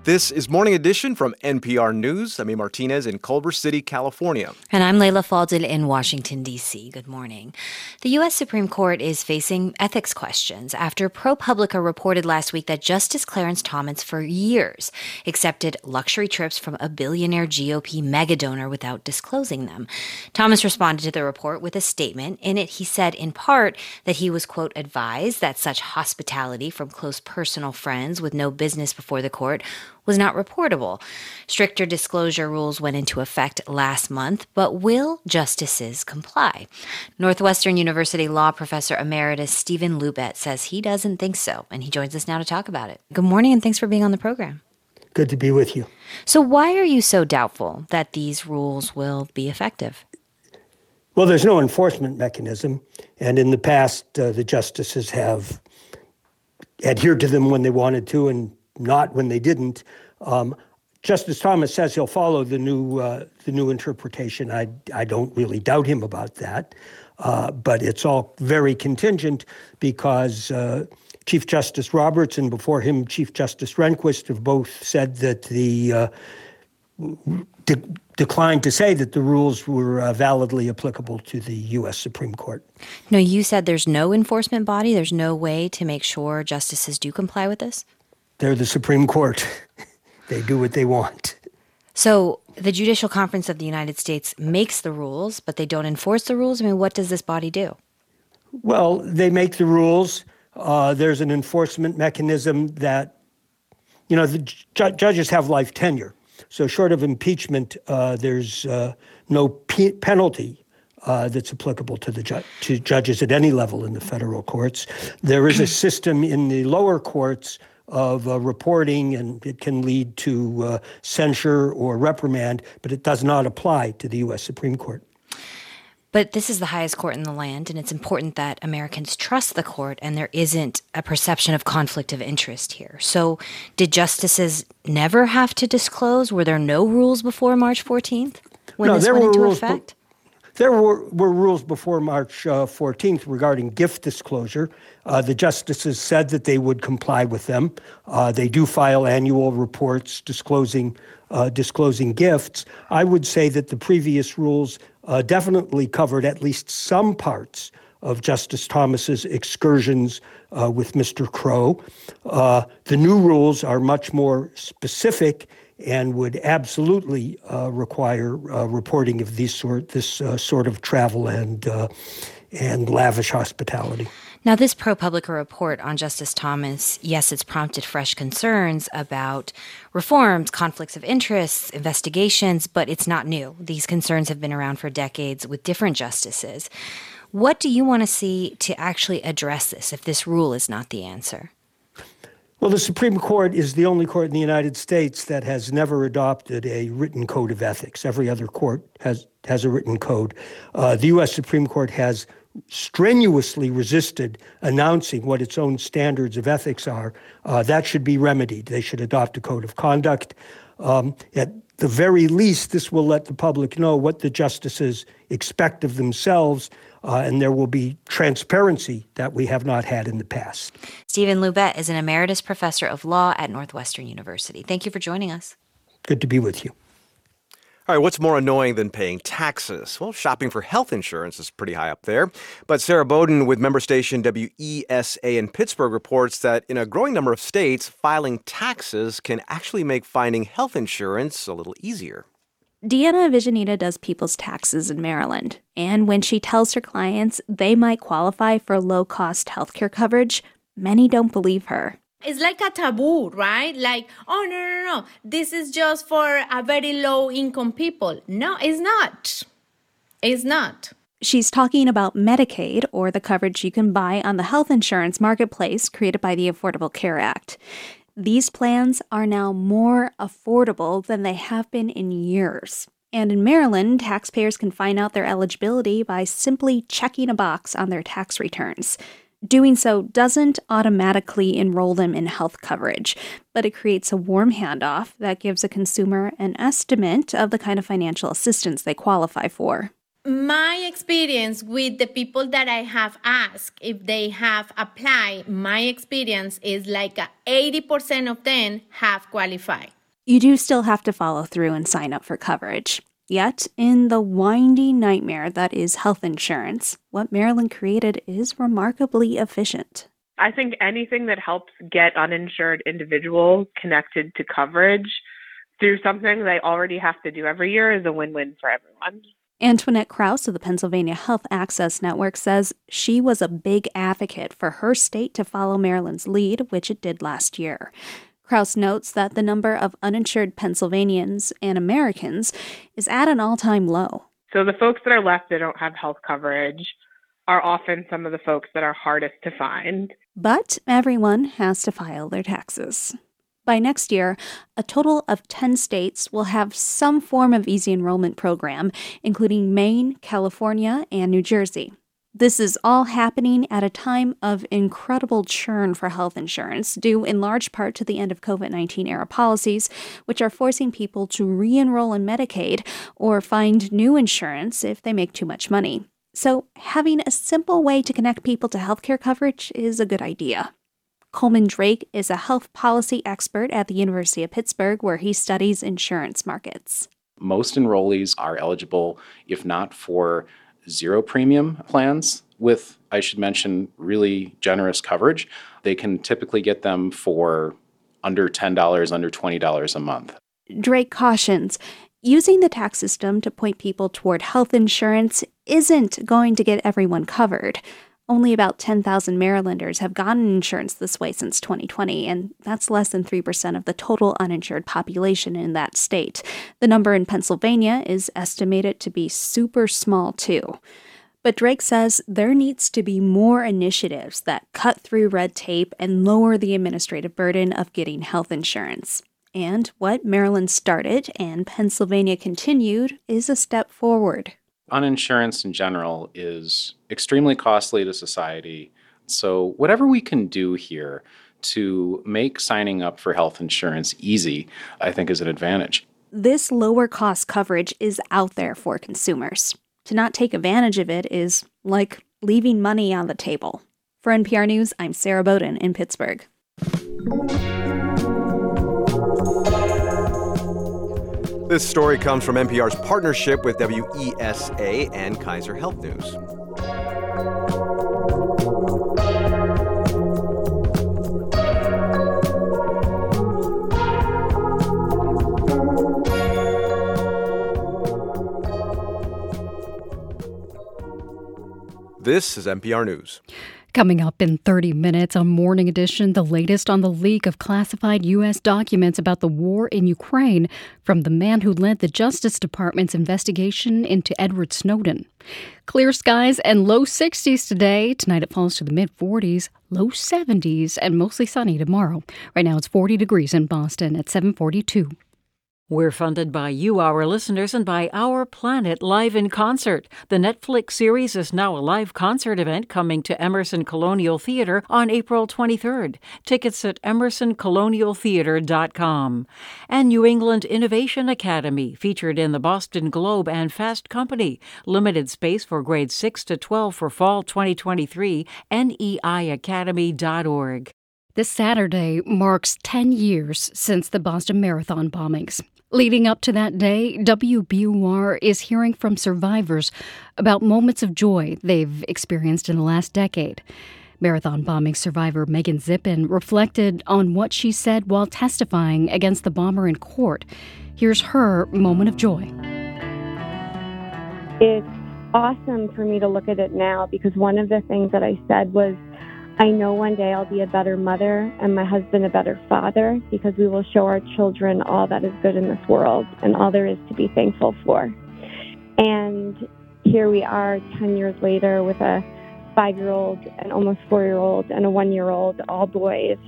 This is Morning Edition from NPR News. I'm A. Martinez in Culver City, California. And I'm Leila Fadel in Washington, D.C. Good morning. The U.S. Supreme Court is facing ethics questions after ProPublica reported last week that Justice Clarence Thomas, for years, accepted luxury trips from a billionaire GOP megadonor without disclosing them. Thomas responded to the report with a statement. In it, he said, in part, that he was, quote, advised that such hospitality from close personal friends with no business before the court was not reportable. Stricter disclosure rules went into effect last month, but will justices comply? Northwestern University law professor emeritus Stephen Lubet says he doesn't think so, and he joins us now to talk about it. Good morning, and thanks for being on the program. Good to be with you. So, why are you so doubtful that these rules will be effective? Well, there's no enforcement mechanism, and in the past, uh, the justices have adhered to them when they wanted to and not when they didn't. Um, Justice Thomas says he'll follow the new uh, the new interpretation. I I don't really doubt him about that, uh, but it's all very contingent because uh, Chief Justice Roberts and before him Chief Justice Rehnquist have both said that the uh, de- declined to say that the rules were uh, validly applicable to the U.S. Supreme Court. No, you said there's no enforcement body. There's no way to make sure justices do comply with this. They're the Supreme Court. *laughs* they do what they want. So the Judicial Conference of the United States makes the rules, but they don't enforce the rules. I mean, what does this body do? Well, they make the rules. Uh, there's an enforcement mechanism that, you know, the ju- judges have life tenure. So, short of impeachment, uh, there's uh, no pe- penalty uh, that's applicable to the ju- to judges at any level in the federal courts. There is a system in the lower courts of uh, reporting, and it can lead to uh, censure or reprimand, but it does not apply to the U.S. Supreme Court. But this is the highest court in the land, and it's important that Americans trust the court and there isn't a perception of conflict of interest here. So, did justices never have to disclose? Were there no rules before March 14th when no, this there went were into rules, effect? There were, were rules before March uh, 14th regarding gift disclosure. Uh, the justices said that they would comply with them. Uh, they do file annual reports disclosing uh, disclosing gifts. I would say that the previous rules uh, definitely covered at least some parts of Justice Thomas's excursions uh, with Mr. Crow. the new rules are much more specific and would absolutely uh, require uh, reporting of these sort this uh, sort of travel and and lavish hospitality. Now, this ProPublica report on Justice Thomas, yes, it's prompted fresh concerns about reforms, conflicts of interests, investigations, but it's not new. These concerns have been around for decades with different justices. What do you want to see to actually address this if this rule is not the answer? Well, the Supreme Court is the only court in the United States that has never adopted a written code of ethics. Every other court has has a written code. Uh, the U.S. Supreme Court has strenuously resisted announcing what its own standards of ethics are. Uh, that should be remedied. They should adopt a code of conduct. Um, at the very least, this will let the public know what the justices expect of themselves uh, and there will be transparency that we have not had in the past. Stephen Lubet is an emeritus professor of law at Northwestern University. Thank you for joining us. Good to be with you. All right, what's more annoying than paying taxes? Well, shopping for health insurance is pretty high up there. But Sarah Boden with member station WESA in Pittsburgh reports that in a growing number of states, filing taxes can actually make finding health insurance a little easier. Deanna Visionita does people's taxes in Maryland, and when she tells her clients they might qualify for low cost healthcare coverage, many don't believe her. It's like a taboo, right? Like, oh, no, no, no, this is just for a very low income people. No, it's not. It's not. She's talking about Medicaid, or the coverage you can buy on the health insurance marketplace created by the Affordable Care Act. These plans are now more affordable than they have been in years. And in Maryland, taxpayers can find out their eligibility by simply checking a box on their tax returns. Doing so doesn't automatically enroll them in health coverage, but it creates a warm handoff that gives a consumer an estimate of the kind of financial assistance they qualify for. my experience with the people that I have asked if they have applied, my experience is like 80% of them have qualified. You do still have to follow through and sign up for coverage. Yet, in the windy nightmare that is health insurance, what Maryland created is remarkably efficient. I think anything that helps get uninsured individuals connected to coverage through something they already have to do every year is a win win for everyone. Antoinette Kraus of the Pennsylvania Health Access Network says she was a big advocate for her state to follow Maryland's lead, which it did last year. Kraus notes that the number of uninsured Pennsylvanians and Americans is at an all time low. So the folks that are left that don't have health coverage are often some of the folks that are hardest to find. But everyone has to file their taxes. By next year, a total of 10 states will have some form of easy enrollment program, including Maine, California, and New Jersey. This is all happening at a time of incredible churn for health insurance, due in large part to the end of COVID 19 era policies, which are forcing people to re enroll in Medicaid or find new insurance if they make too much money. So, having a simple way to connect people to healthcare coverage is a good idea. Coleman Drake is a health policy expert at the University of Pittsburgh, where he studies insurance markets. Most enrollees are eligible, if not for zero premium plans with, I should mention, really generous coverage. They can typically get them for under $10, under $20 a month. Drake cautions using the tax system to point people toward health insurance isn't going to get everyone covered. Only about 10,000 Marylanders have gotten insurance this way since 2020, and that's less than 3% of the total uninsured population in that state. The number in Pennsylvania is estimated to be super small, too. But Drake says there needs to be more initiatives that cut through red tape and lower the administrative burden of getting health insurance. And what Maryland started and Pennsylvania continued is a step forward uninsurance in general is extremely costly to society. So, whatever we can do here to make signing up for health insurance easy, I think is an advantage. This lower cost coverage is out there for consumers. To not take advantage of it is like leaving money on the table. For NPR News, I'm Sarah Boden in Pittsburgh. This story comes from NPR's partnership with WESA and Kaiser Health News. This is NPR News. Coming up in 30 minutes on Morning Edition, the latest on the leak of classified U.S. documents about the war in Ukraine from the man who led the Justice Department's investigation into Edward Snowden. Clear skies and low 60s today. Tonight it falls to the mid 40s, low 70s, and mostly sunny tomorrow. Right now it's 40 degrees in Boston at 742. We're funded by you, our listeners, and by Our Planet Live in Concert. The Netflix series is now a live concert event coming to Emerson Colonial Theater on April 23rd. Tickets at emersoncolonialtheater.com. And New England Innovation Academy, featured in the Boston Globe and Fast Company. Limited space for grades 6 to 12 for fall 2023. NEIacademy.org. This Saturday marks 10 years since the Boston Marathon bombings. Leading up to that day, WBUR is hearing from survivors about moments of joy they've experienced in the last decade. Marathon bombing survivor Megan Zippin reflected on what she said while testifying against the bomber in court. Here's her moment of joy. It's awesome for me to look at it now because one of the things that I said was, I know one day I'll be a better mother and my husband a better father because we will show our children all that is good in this world and all there is to be thankful for. And here we are 10 years later with a five year old, an almost four year old, and a one year old, all boys.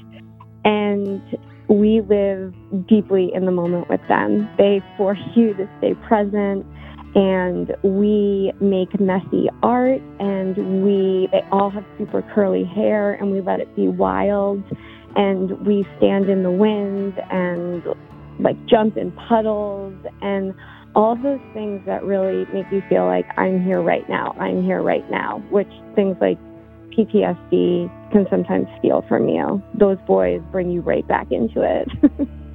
And we live deeply in the moment with them. They force you to stay present and we make messy art and we they all have super curly hair and we let it be wild and we stand in the wind and like jump in puddles and all those things that really make you feel like I'm here right now. I'm here right now, which things like PTSD can sometimes steal from you. Those boys bring you right back into it. *laughs*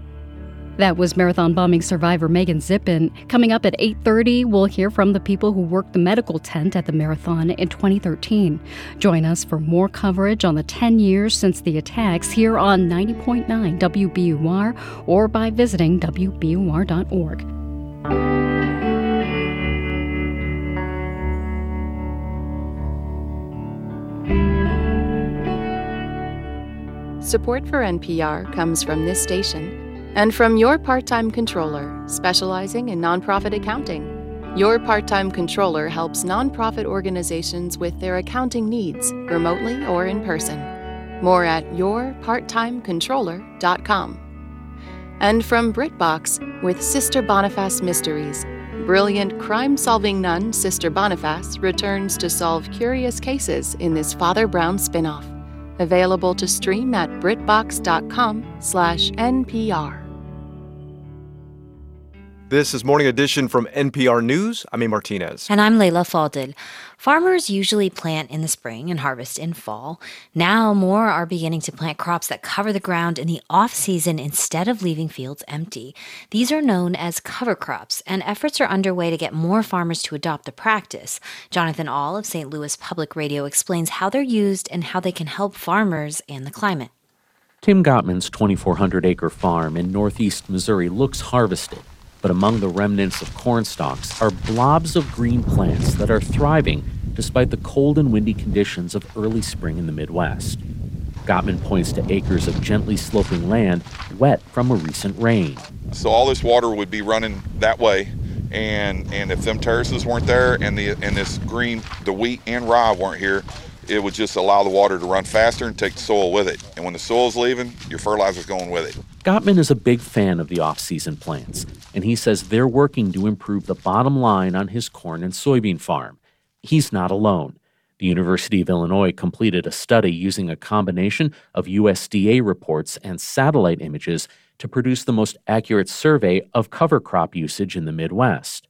That was marathon bombing survivor Megan Zippin. Coming up at 8:30, we'll hear from the people who worked the medical tent at the marathon in 2013. Join us for more coverage on the 10 years since the attacks here on 90.9 WBUR or by visiting wbur.org. Support for NPR comes from this station and from your part time controller, specializing in nonprofit accounting. Your part time controller helps nonprofit organizations with their accounting needs, remotely or in person. More at yourparttimecontroller.com. And from BritBox with Sister Boniface Mysteries. Brilliant crime solving nun Sister Boniface returns to solve curious cases in this Father Brown spin off. Available to stream at BritBox.com/NPR. This is Morning Edition from NPR News. I'm A. Martinez. And I'm Leila Fadel. Farmers usually plant in the spring and harvest in fall. Now, more are beginning to plant crops that cover the ground in the off season instead of leaving fields empty. These are known as cover crops, and efforts are underway to get more farmers to adopt the practice. Jonathan Ahl of St. Louis Public Radio explains how they're used and how they can help farmers and the climate. Tim Gottman's 2,400 acre farm in northeast Missouri looks harvested but among the remnants of corn stalks are blobs of green plants that are thriving despite the cold and windy conditions of early spring in the Midwest. Gottman points to acres of gently sloping land wet from a recent rain. So all this water would be running that way, and and if them terraces weren't there and the and this green, the wheat and rye weren't here, it would just allow the water to run faster and take the soil with it. And when the soil's leaving, your fertilizer's going with it. Gottman is a big fan of the off-season plants, and he says they're working to improve the bottom line on his corn and soybean farm. He's not alone. The University of Illinois completed a study using a combination of USDA reports and satellite images to produce the most accurate survey of cover crop usage in the Midwest.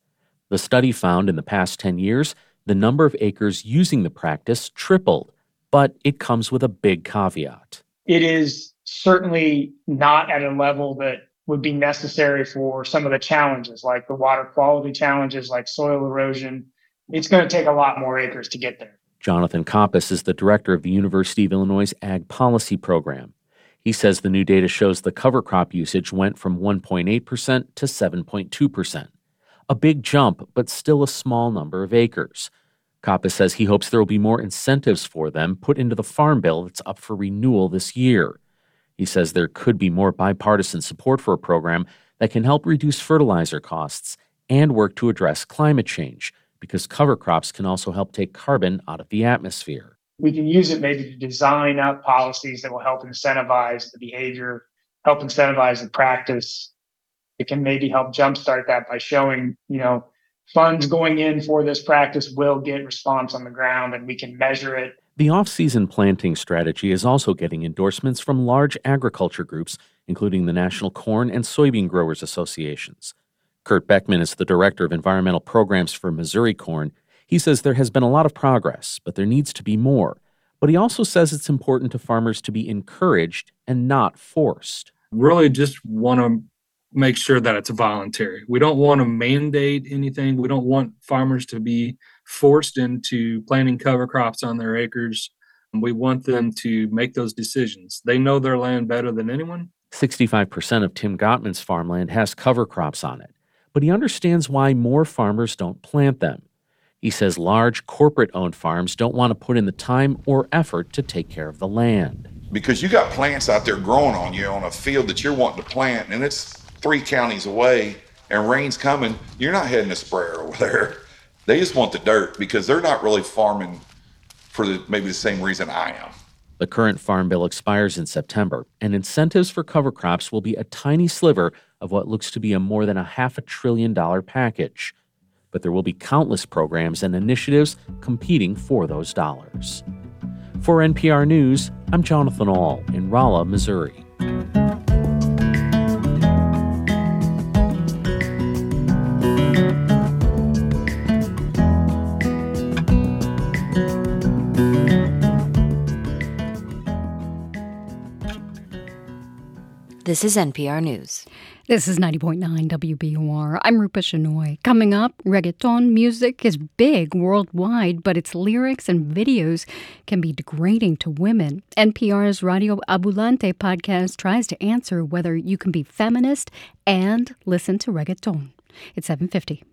The study found in the past 10 years, the number of acres using the practice tripled, but it comes with a big caveat. It is certainly not at a level that would be necessary for some of the challenges, like the water quality challenges, like soil erosion. It's going to take a lot more acres to get there. Jonathan Coppess is the director of the University of Illinois Ag Policy Program. He says the new data shows the cover crop usage went from 1.8% to 7.2%. A big jump, but still a small number of acres. Coppess says he hopes there will be more incentives for them put into the farm bill that's up for renewal this year. He says there could be more bipartisan support for a program that can help reduce fertilizer costs and work to address climate change, because cover crops can also help take carbon out of the atmosphere. We can use it maybe to design up policies that will help incentivize the behavior, help incentivize the practice. It can maybe help jumpstart that by showing, you know, funds going in for this practice will get response on the ground and we can measure it. The off season planting strategy is also getting endorsements from large agriculture groups, including the National Corn and Soybean Growers Associations. Kurt Beckman is the director of environmental programs for Missouri Corn. He says there has been a lot of progress, but there needs to be more. But he also says it's important to farmers to be encouraged and not forced. Really, just want to make sure that it's voluntary. We don't want to mandate anything. We don't want farmers to be forced into planting cover crops on their acres. We want them to make those decisions. They know their land better than anyone. 65% of Tim Gottman's farmland has cover crops on it, but he understands why more farmers don't plant them. He says large corporate owned farms don't want to put in the time or effort to take care of the land. Because you got plants out there growing on you on a field that you're wanting to plant, and it's three counties away and rain's coming, you're not heading a sprayer over there. They just want the dirt because they're not really farming for the, maybe the same reason I am. The current farm bill expires in September, and incentives for cover crops will be a tiny sliver of what looks to be a more than a half a trillion dollar package. But there will be countless programs and initiatives competing for those dollars. For NPR News, I'm Jonathan Ahl in Rolla, Missouri. This is NPR News. This is 90.9 WBUR. I'm Rupa Shenoy. Coming up, reggaeton music is big worldwide, but its lyrics and videos can be degrading to women. NPR's Radio Ambulante podcast tries to answer whether you can be feminist and listen to reggaeton. It's 750.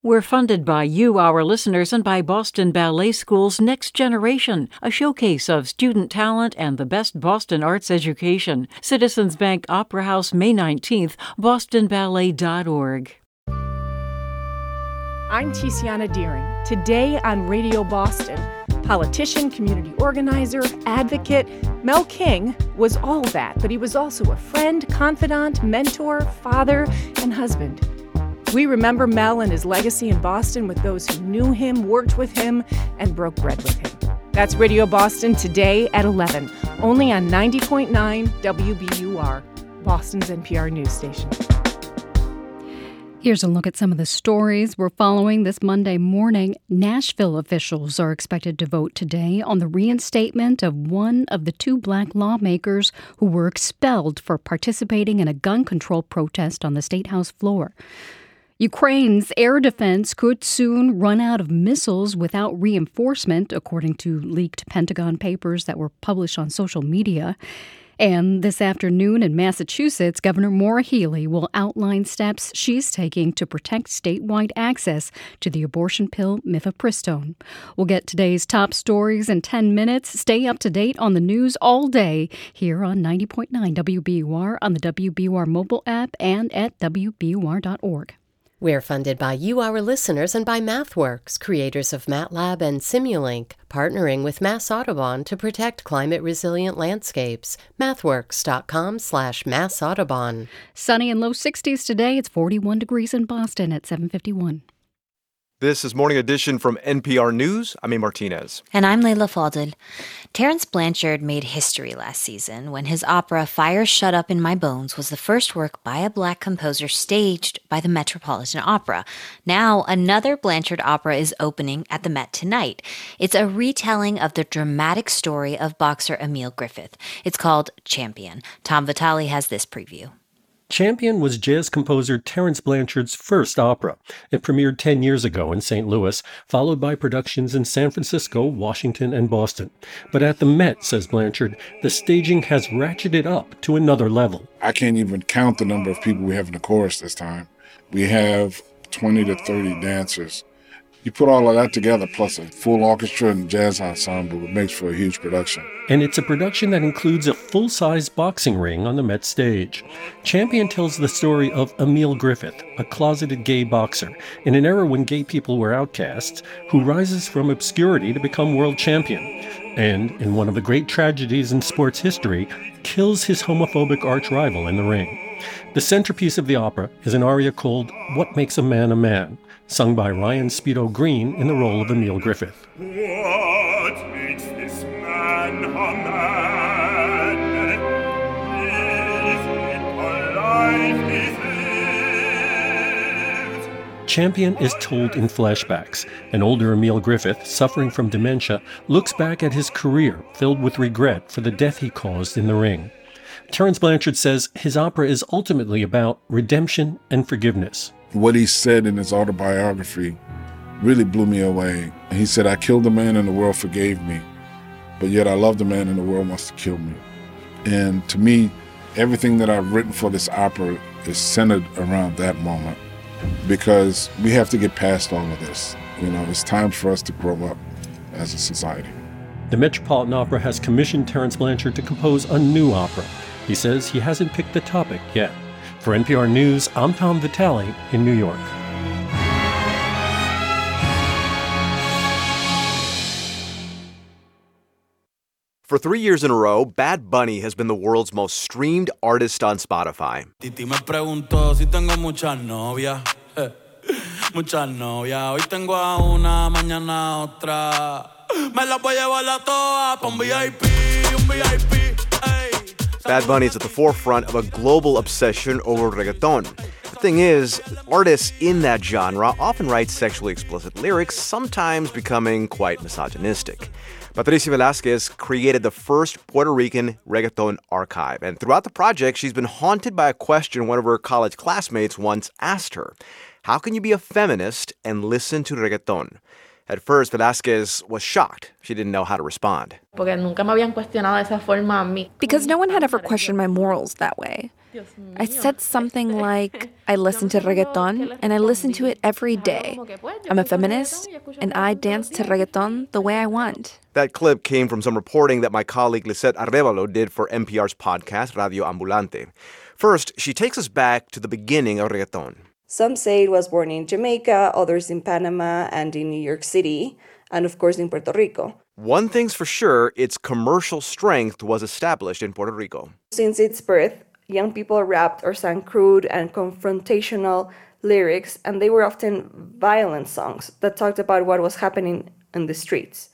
We're funded by you, our listeners, and by Boston Ballet School's Next Generation, a showcase of student talent and the best Boston arts education. Citizens Bank Opera House, May 19th, bostonballet.org. I'm Tiziana Dearing. Today on Radio Boston, politician, community organizer, advocate, Mel King was all that, but he was also a friend, confidant, mentor, father, and husband. We remember Mel and his legacy in Boston with those who knew him, worked with him, and broke bread with him. That's Radio Boston today at 11, only on 90.9 WBUR, Boston's NPR news station. Here's a look at some of the stories we're following this Monday morning. Nashville officials are expected to vote today on the reinstatement of one of the two black lawmakers who were expelled for participating in a gun control protest on the state house floor. Ukraine's air defense could soon run out of missiles without reinforcement, according to leaked Pentagon papers that were published on social media. And this afternoon in Massachusetts, Governor Maura Healey will outline steps she's taking to protect statewide access to the abortion pill mifepristone. We'll get today's top stories in 10 minutes. Stay up to date on the news all day here on 90.9 WBUR on the WBUR mobile app and at WBUR.org. We're funded by you, our listeners, and by MathWorks, creators of MATLAB and Simulink, partnering with Mass Audubon to protect climate-resilient landscapes. MathWorks.com slash Mass Audubon. Sunny and low 60s today. It's 41 degrees in Boston at 751. This is Morning Edition from NPR News. I'm A. Martinez. And I'm Leila Fadel. Terence Blanchard made history last season when his opera Fire Shut Up in My Bones was the first work by a black composer staged by the Metropolitan Opera. Now, another Blanchard opera is opening at the Met tonight. It's a retelling of the dramatic story of boxer Emil Griffith. It's called Champion. Tom Vitale has this preview. Champion was jazz composer Terence Blanchard's first opera. It premiered 10 years ago in St. Louis, followed by productions in San Francisco, Washington, and Boston. But at the Met, says Blanchard, the staging has ratcheted up to another level. I can't even count the number of people we have in the chorus this time. We have 20 to 30 dancers you put all of that together, plus a full orchestra and jazz ensemble, it makes for a huge production. And it's a production that includes a full size boxing ring on the Met stage. Champion tells the story of Emil Griffith, a closeted gay boxer, in an era when gay people were outcasts, who rises from obscurity to become world champion. And, in one of the great tragedies in sports history, kills his homophobic arch rival in the ring. The centerpiece of the opera is an aria called What Makes a Man a Man sung by Ryan Speedo Green in the role of Emil Griffith. Champion is told in flashbacks. An older Emil Griffith, suffering from dementia, looks back at his career filled with regret for the death he caused in the ring. Terence Blanchard says his opera is ultimately about redemption and forgiveness what he said in his autobiography really blew me away. He said, I killed the man and the world forgave me, but yet I love the man and the world wants to kill me. And to me, everything that I've written for this opera is centered around that moment because we have to get past all of this. You know, it's time for us to grow up as a society. The Metropolitan Opera has commissioned Terence Blanchard to compose a new opera. He says he hasn't picked the topic yet. For NPR News, I'm Tom Vitale in New York. For three years in a row, Bad Bunny has been the world's most streamed artist on Spotify. *laughs* Bad Bunny is at the forefront of a global obsession over reggaeton. The thing is, artists in that genre often write sexually explicit lyrics, sometimes becoming quite misogynistic. Patricia Velasquez created the first Puerto Rican reggaeton archive, and throughout the project, she's been haunted by a question one of her college classmates once asked her How can you be a feminist and listen to reggaeton? At first, Velasquez was shocked. She didn't know how to respond. Because no one had ever questioned my morals that way. I said something *laughs* like, I listen to reggaeton and I listen to it every day. I'm a feminist and I dance to reggaeton the way I want. That clip came from some reporting that my colleague Lisette Arevalo did for NPR's podcast Radio Ambulante. First, she takes us back to the beginning of reggaeton. Some say it was born in Jamaica, others in Panama and in New York City, and of course in Puerto Rico. One thing's for sure its commercial strength was established in Puerto Rico. Since its birth, young people rapped or sang crude and confrontational lyrics, and they were often violent songs that talked about what was happening in the streets.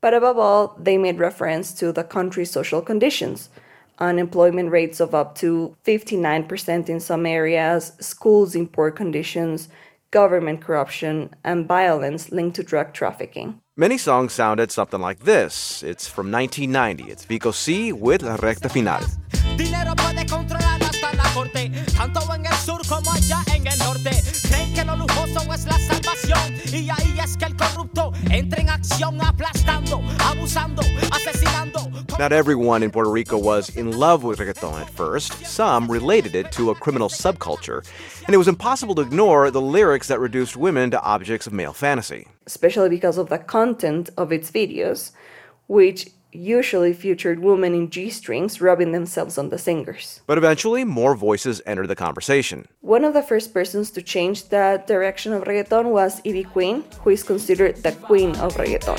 But above all, they made reference to the country's social conditions unemployment rates of up to 59% in some areas, schools in poor conditions, government corruption, and violence linked to drug trafficking. Many songs sounded something like this. It's from 1990. It's Vico C with La Recta Final. Dinero puede controlar hasta la corte, tanto en el sur como allá en el norte. Creen que lo lujoso es la salvación, y ahí es que el corrupto entra en acción, aplastando, abusando, asesinando. Not everyone in Puerto Rico was in love with reggaeton at first. Some related it to a criminal subculture, and it was impossible to ignore the lyrics that reduced women to objects of male fantasy. Especially because of the content of its videos, which usually featured women in G strings rubbing themselves on the singers. But eventually, more voices entered the conversation. One of the first persons to change the direction of reggaeton was Ivy Queen, who is considered the queen of reggaeton.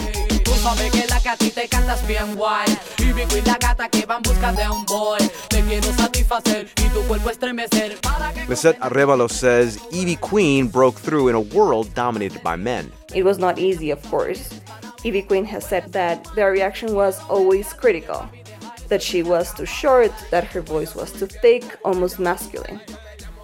Lisette Arevalo says Ivy Queen broke through in a world dominated by men. It was not easy, of course. Ivy Queen has said that their reaction was always critical, that she was too short, that her voice was too thick, almost masculine.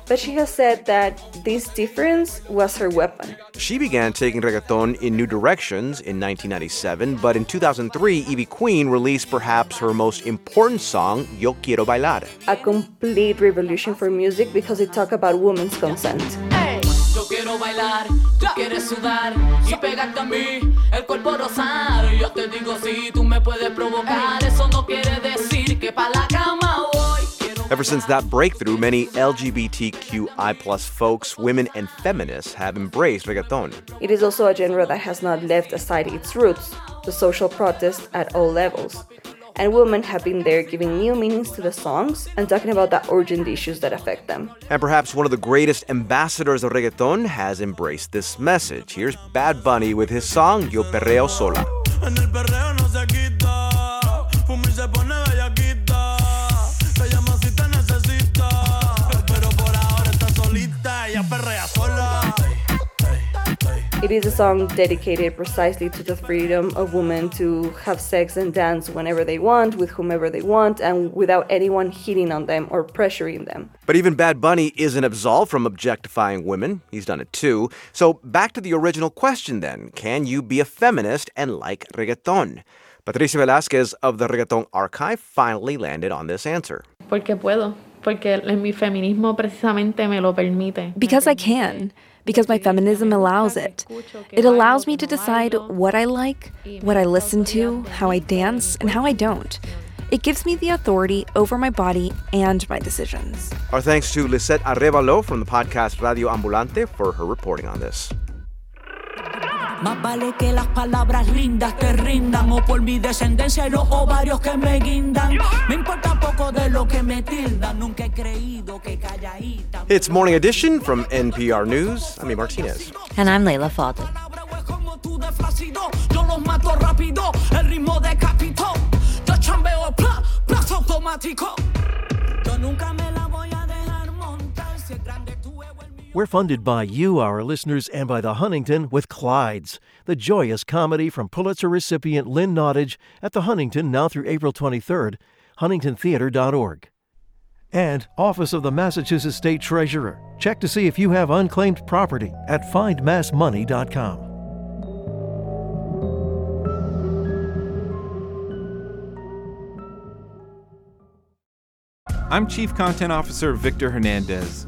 But she has said that this difference was her weapon. She began taking reggaeton in new directions in 1997, but in 2003, Ivy Queen released perhaps her most important song, Yo Quiero Bailar. A complete revolution for music because it talked about women's consent. Hey. Yo quiero bailar, tú quieres sudar y pegarte a mí, el cuerpo rosar. Yo te digo si tú me puedes provocar, eso no quiere decir que pa' la cama voy. Ever since that breakthrough, many LGBTQI plus folks, women, and feminists have embraced reggaeton. It is also a genre that has not left aside its roots, the social protest at all levels and women have been there giving new meanings to the songs and talking about the urgent issues that affect them. And perhaps one of the greatest ambassadors of reggaeton has embraced this message. Here's Bad Bunny with his song Yo Perreo Sola. It is a song dedicated precisely to the freedom of women to have sex and dance whenever they want, with whomever they want, and without anyone hitting on them or pressuring them. But even Bad Bunny isn't absolved from objectifying women. He's done it too. So back to the original question then can you be a feminist and like reggaeton? Patricia Velasquez of the Reggaeton Archive finally landed on this answer. Porque puedo. Porque mi feminismo precisamente me lo permite. Because I can because my feminism allows it. It allows me to decide what I like, what I listen to, how I dance, and how I don't. It gives me the authority over my body and my decisions. Our thanks to Lisette Arevalo from the podcast Radio Ambulante for her reporting on this. Más vale que las palabras lindas te rindan o por mi descendencia y los ovarios que me guindan. Me importa poco de lo que me tildan. Nunca he creído que calladita. It's Morning Edition from NPR News. I'm Martinez. And I'm Leila Fadel. Yo los mato rápido, el ritmo decapito. Yo chambeo, plazo automático. Yo nunca me we're funded by you, our listeners, and by the Huntington with Clyde's, the joyous comedy from Pulitzer recipient Lynn Nottage at the Huntington now through April 23rd, huntingtontheater.org. and Office of the Massachusetts State Treasurer. Check to see if you have unclaimed property at findmassmoney.com. I'm Chief Content Officer Victor Hernandez.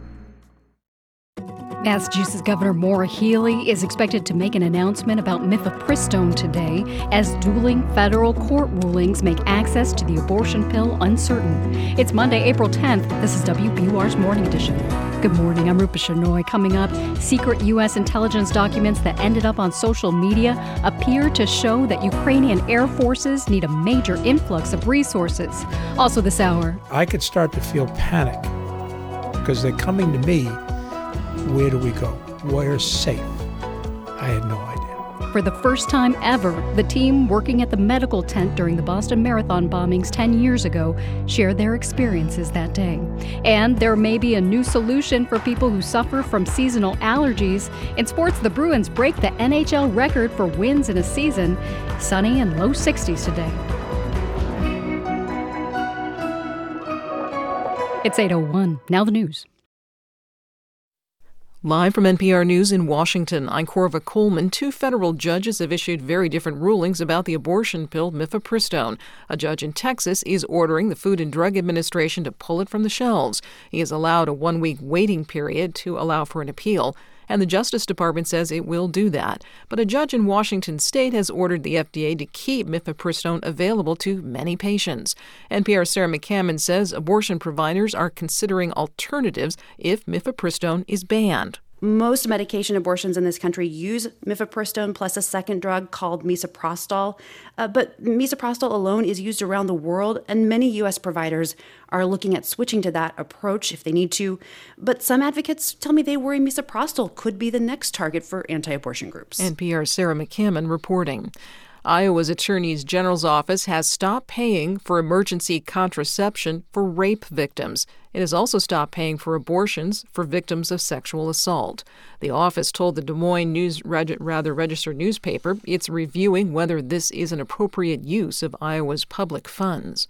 Massachusetts Governor Maura Healey is expected to make an announcement about mifepristone today as dueling federal court rulings make access to the abortion pill uncertain. It's Monday, April 10th. This is WBUR's Morning Edition. Good morning. I'm Rupa Shenoy. Coming up, secret U.S. intelligence documents that ended up on social media appear to show that Ukrainian air forces need a major influx of resources. Also, this hour, I could start to feel panic because they're coming to me where do we go? Where's safe? I had no idea. For the first time ever, the team working at the medical tent during the Boston Marathon bombings 10 years ago shared their experiences that day. And there may be a new solution for people who suffer from seasonal allergies. In sports, the Bruins break the NHL record for wins in a season. Sunny and low 60s today. It's 801. Now the news. Live from NPR News in Washington, I'm Korva Coleman. Two federal judges have issued very different rulings about the abortion pill mifepristone. A judge in Texas is ordering the Food and Drug Administration to pull it from the shelves. He has allowed a one week waiting period to allow for an appeal. And the Justice Department says it will do that. But a judge in Washington state has ordered the FDA to keep mifepristone available to many patients. NPR's Sarah McCammon says abortion providers are considering alternatives if mifepristone is banned most medication abortions in this country use mifepristone plus a second drug called misoprostol. Uh, but misoprostol alone is used around the world, and many U.S. providers are looking at switching to that approach if they need to. But some advocates tell me they worry misoprostol could be the next target for anti abortion groups. NPR's Sarah McCammon reporting. Iowa's Attorney General's office has stopped paying for emergency contraception for rape victims. It has also stopped paying for abortions for victims of sexual assault. The office told the Des Moines News rather registered newspaper it's reviewing whether this is an appropriate use of Iowa's public funds.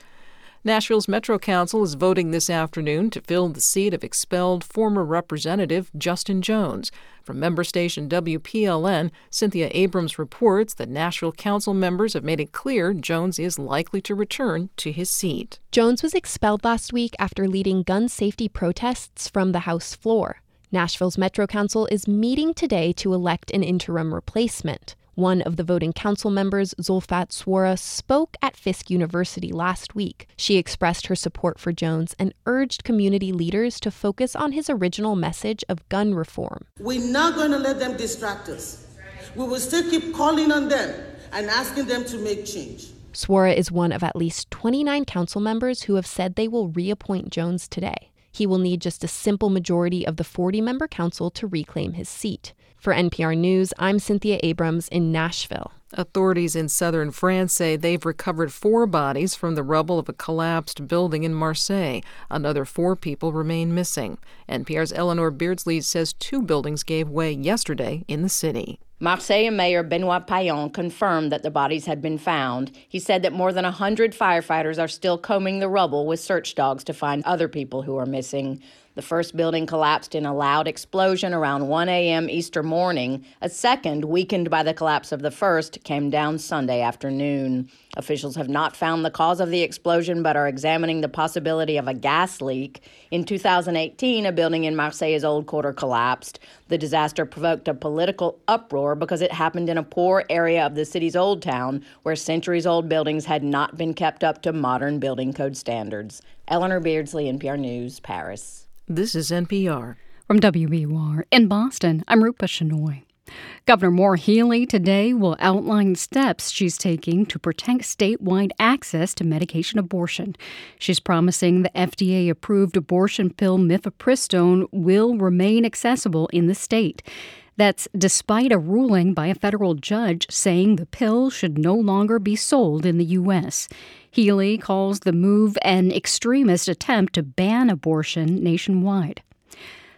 Nashville's Metro Council is voting this afternoon to fill the seat of expelled former Representative Justin Jones. From member station WPLN, Cynthia Abrams reports that Nashville Council members have made it clear Jones is likely to return to his seat. Jones was expelled last week after leading gun safety protests from the House floor. Nashville's Metro Council is meeting today to elect an interim replacement. One of the voting council members, Zulfat Suara, spoke at Fisk University last week. She expressed her support for Jones and urged community leaders to focus on his original message of gun reform. We're not going to let them distract us. We will still keep calling on them and asking them to make change. Suara is one of at least 29 council members who have said they will reappoint Jones today. He will need just a simple majority of the 40 member council to reclaim his seat. For NPR News, I'm Cynthia Abrams in Nashville. Authorities in southern France say they've recovered four bodies from the rubble of a collapsed building in Marseille. Another four people remain missing. NPR's Eleanor Beardsley says two buildings gave way yesterday in the city. Marseille Mayor Benoit Payan confirmed that the bodies had been found. He said that more than 100 firefighters are still combing the rubble with search dogs to find other people who are missing. The first building collapsed in a loud explosion around 1 a.m. Easter morning. A second, weakened by the collapse of the first, came down Sunday afternoon. Officials have not found the cause of the explosion but are examining the possibility of a gas leak. In 2018, a building in Marseille's Old Quarter collapsed. The disaster provoked a political uproar because it happened in a poor area of the city's old town where centuries old buildings had not been kept up to modern building code standards. Eleanor Beardsley, NPR News, Paris. This is NPR. From WBUR in Boston, I'm Rupa Shenoy. Governor Maura Healey today will outline steps she's taking to protect statewide access to medication abortion. She's promising the FDA approved abortion pill mifepristone will remain accessible in the state. That's despite a ruling by a federal judge saying the pill should no longer be sold in the U.S. Healey calls the move an extremist attempt to ban abortion nationwide.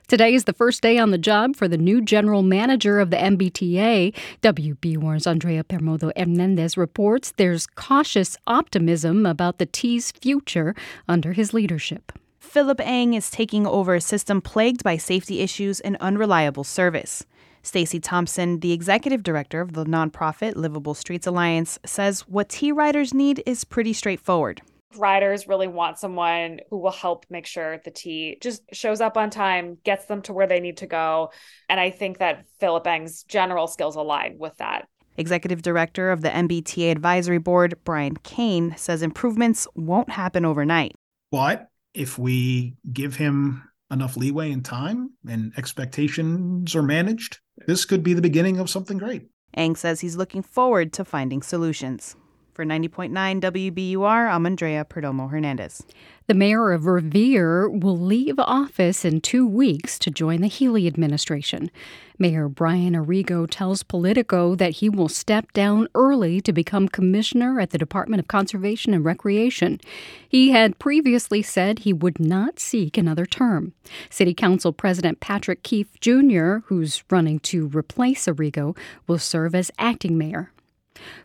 Today is the first day on the job for the new general manager of the MBTA. WBUR's Andrea Perdomo Hernandez reports there's cautious optimism about the T's future under his leadership. Philip Eng is taking over a system plagued by safety issues and unreliable service. Stacy Thompson, the executive director of the nonprofit Livable Streets Alliance, says what T riders need is pretty straightforward riders really want someone who will help make sure the T just shows up on time, gets them to where they need to go. And I think that Philip Eng's general skills align with that. Executive Director of the MBTA Advisory Board, Brian Kane, says improvements won't happen overnight. But if we give him enough leeway and time and expectations are managed, this could be the beginning of something great. Eng says he's looking forward to finding solutions. For 90.9 WBUR, I'm Andrea Perdomo Hernandez. The mayor of Revere will leave office in two weeks to join the Healey administration. Mayor Brian Arrigo tells Politico that he will step down early to become commissioner at the Department of Conservation and Recreation. He had previously said he would not seek another term. City Council President Patrick Keefe Jr., who's running to replace Arrigo, will serve as acting mayor.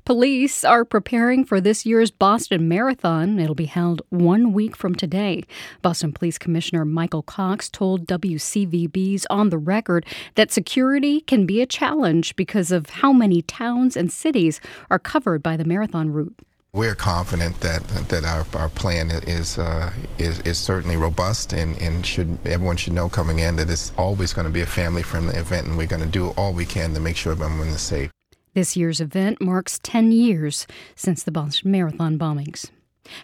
Police are preparing for this year's Boston Marathon. It'll be held one week from today. Boston Police Commissioner Michael Cox told WCVB's On the Record that security can be a challenge because of how many towns and cities are covered by the marathon route. We're confident that that our, our plan is, uh, is is certainly robust and, and should everyone should know coming in that it's always going to be a family friendly event and we're going to do all we can to make sure everyone is safe. This year's event marks 10 years since the Boston Marathon bombings.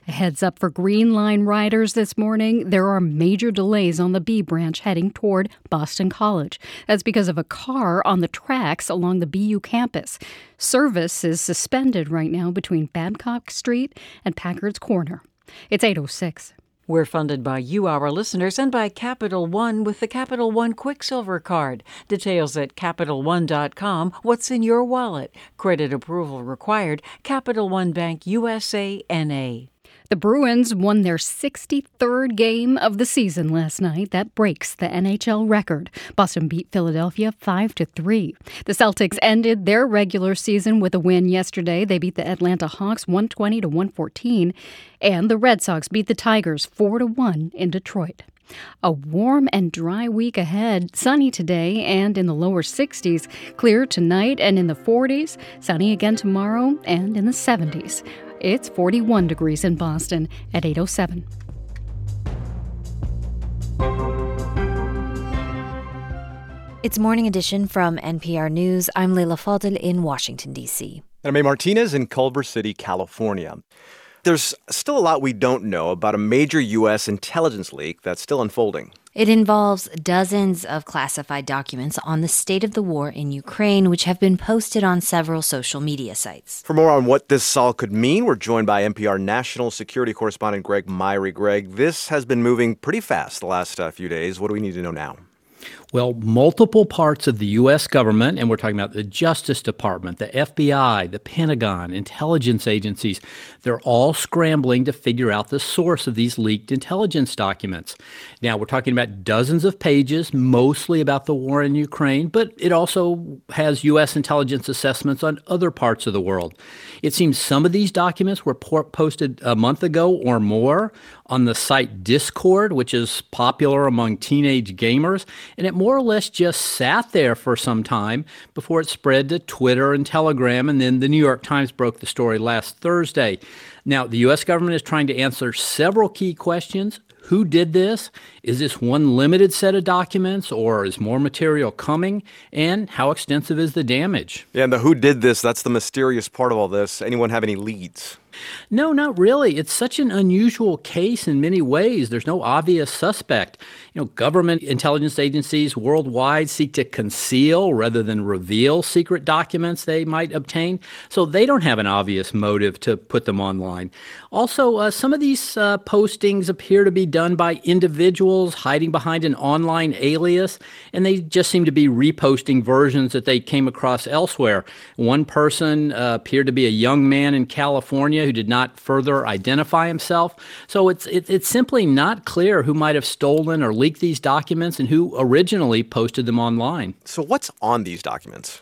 A heads up for Green Line riders this morning. There are major delays on the B branch heading toward Boston College. That's because of a car on the tracks along the BU campus. Service is suspended right now between Babcock Street and Packard's Corner. It's 806. We're funded by you, our listeners, and by Capital One with the Capital One Quicksilver Card. Details at CapitalOne.com. What's in your wallet? Credit approval required. Capital One Bank USA NA. The Bruins won their 63rd game of the season last night. That breaks the NHL record. Boston beat Philadelphia 5 to 3. The Celtics ended their regular season with a win yesterday. They beat the Atlanta Hawks 120 to 114, and the Red Sox beat the Tigers 4 to 1 in Detroit. A warm and dry week ahead. Sunny today and in the lower 60s. Clear tonight and in the 40s. Sunny again tomorrow and in the 70s. It's 41 degrees in Boston at 807. It's Morning Edition from NPR News. I'm Leila Fadel in Washington, D.C. And I'm A. Martinez in Culver City, California. There's still a lot we don't know about a major U.S. intelligence leak that's still unfolding. It involves dozens of classified documents on the state of the war in Ukraine, which have been posted on several social media sites. For more on what this all could mean, we're joined by NPR national security correspondent Greg Myre. Greg, this has been moving pretty fast the last uh, few days. What do we need to know now? Well, multiple parts of the U.S. government, and we're talking about the Justice Department, the FBI, the Pentagon, intelligence agencies, they're all scrambling to figure out the source of these leaked intelligence documents. Now, we're talking about dozens of pages, mostly about the war in Ukraine, but it also has U.S. intelligence assessments on other parts of the world. It seems some of these documents were posted a month ago or more on the site Discord, which is popular among teenage gamers, and it more or less just sat there for some time before it spread to Twitter and Telegram, and then the New York Times broke the story last Thursday. Now, the U.S. government is trying to answer several key questions. Who did this? Is this one limited set of documents or is more material coming? And how extensive is the damage? Yeah, and the who did this, that's the mysterious part of all this. Anyone have any leads? No, not really. It's such an unusual case in many ways. There's no obvious suspect. You know, government intelligence agencies worldwide seek to conceal rather than reveal secret documents they might obtain, so they don't have an obvious motive to put them online. Also, uh, some of these uh, postings appear to be done by individuals hiding behind an online alias, and they just seem to be reposting versions that they came across elsewhere. One person uh, appeared to be a young man in California California who did not further identify himself. So it's it, it's simply not clear who might have stolen or leaked these documents and who originally posted them online. So what's on these documents?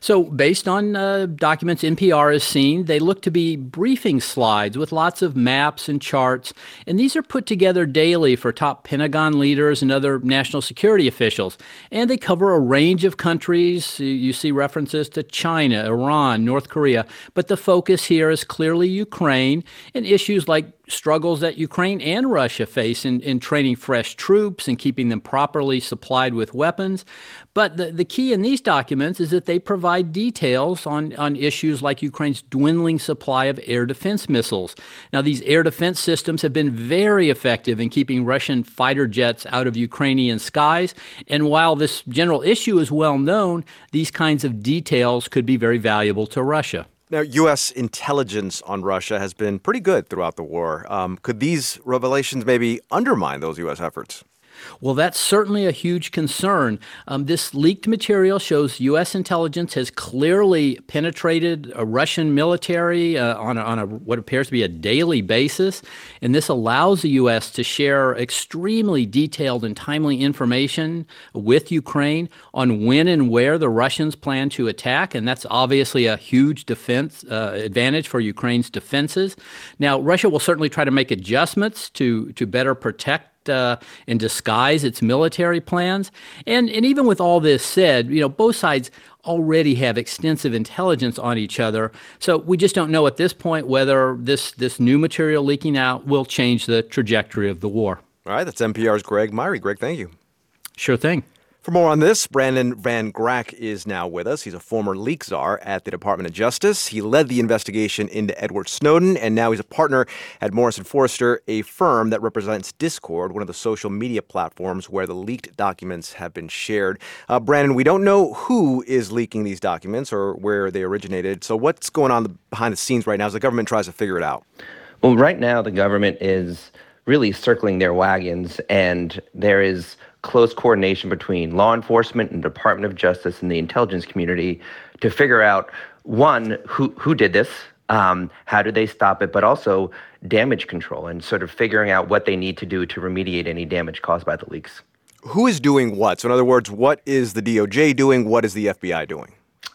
So, based on uh, documents NPR has seen, they look to be briefing slides with lots of maps and charts. And these are put together daily for top Pentagon leaders and other national security officials. And they cover a range of countries. You see references to China, Iran, North Korea. But the focus here is clearly Ukraine and issues like struggles that Ukraine and Russia face in, in training fresh troops and keeping them properly supplied with weapons. But the, the key in these documents is that they provide details on, on issues like Ukraine's dwindling supply of air defense missiles. Now, these air defense systems have been very effective in keeping Russian fighter jets out of Ukrainian skies. And while this general issue is well known, these kinds of details could be very valuable to Russia. Now, U.S. intelligence on Russia has been pretty good throughout the war. Um, could these revelations maybe undermine those U.S. efforts? Well, that's certainly a huge concern. Um, this leaked material shows U.S. intelligence has clearly penetrated a Russian military uh, on, a, on a, what appears to be a daily basis, and this allows the U.S. to share extremely detailed and timely information with Ukraine on when and where the Russians plan to attack, and that's obviously a huge defense uh, advantage for Ukraine's defenses. Now, Russia will certainly try to make adjustments to to better protect uh, and disguise its military plans. And, and even with all this said, you know, both sides already have extensive intelligence on each other. So we just don't know at this point whether this, this new material leaking out will change the trajectory of the war. All right, that's NPR's Greg Myre. Greg, thank you. Sure thing. For more on this, Brandon Van Grack is now with us. He's a former leak czar at the Department of Justice. He led the investigation into Edward Snowden, and now he's a partner at Morrison Foerster, a firm that represents Discord, one of the social media platforms where the leaked documents have been shared. Uh, Brandon, we don't know who is leaking these documents or where they originated. So, what's going on behind the scenes right now as the government tries to figure it out? Well, right now, the government is really circling their wagons, and there is close coordination between law enforcement and Department of Justice and the intelligence community to figure out one who who did this, um, how did they stop it, but also damage control and sort of figuring out what they need to do to remediate any damage caused by the leaks. Who is doing what? So, in other words, what is the DOJ doing? What is the FBI doing?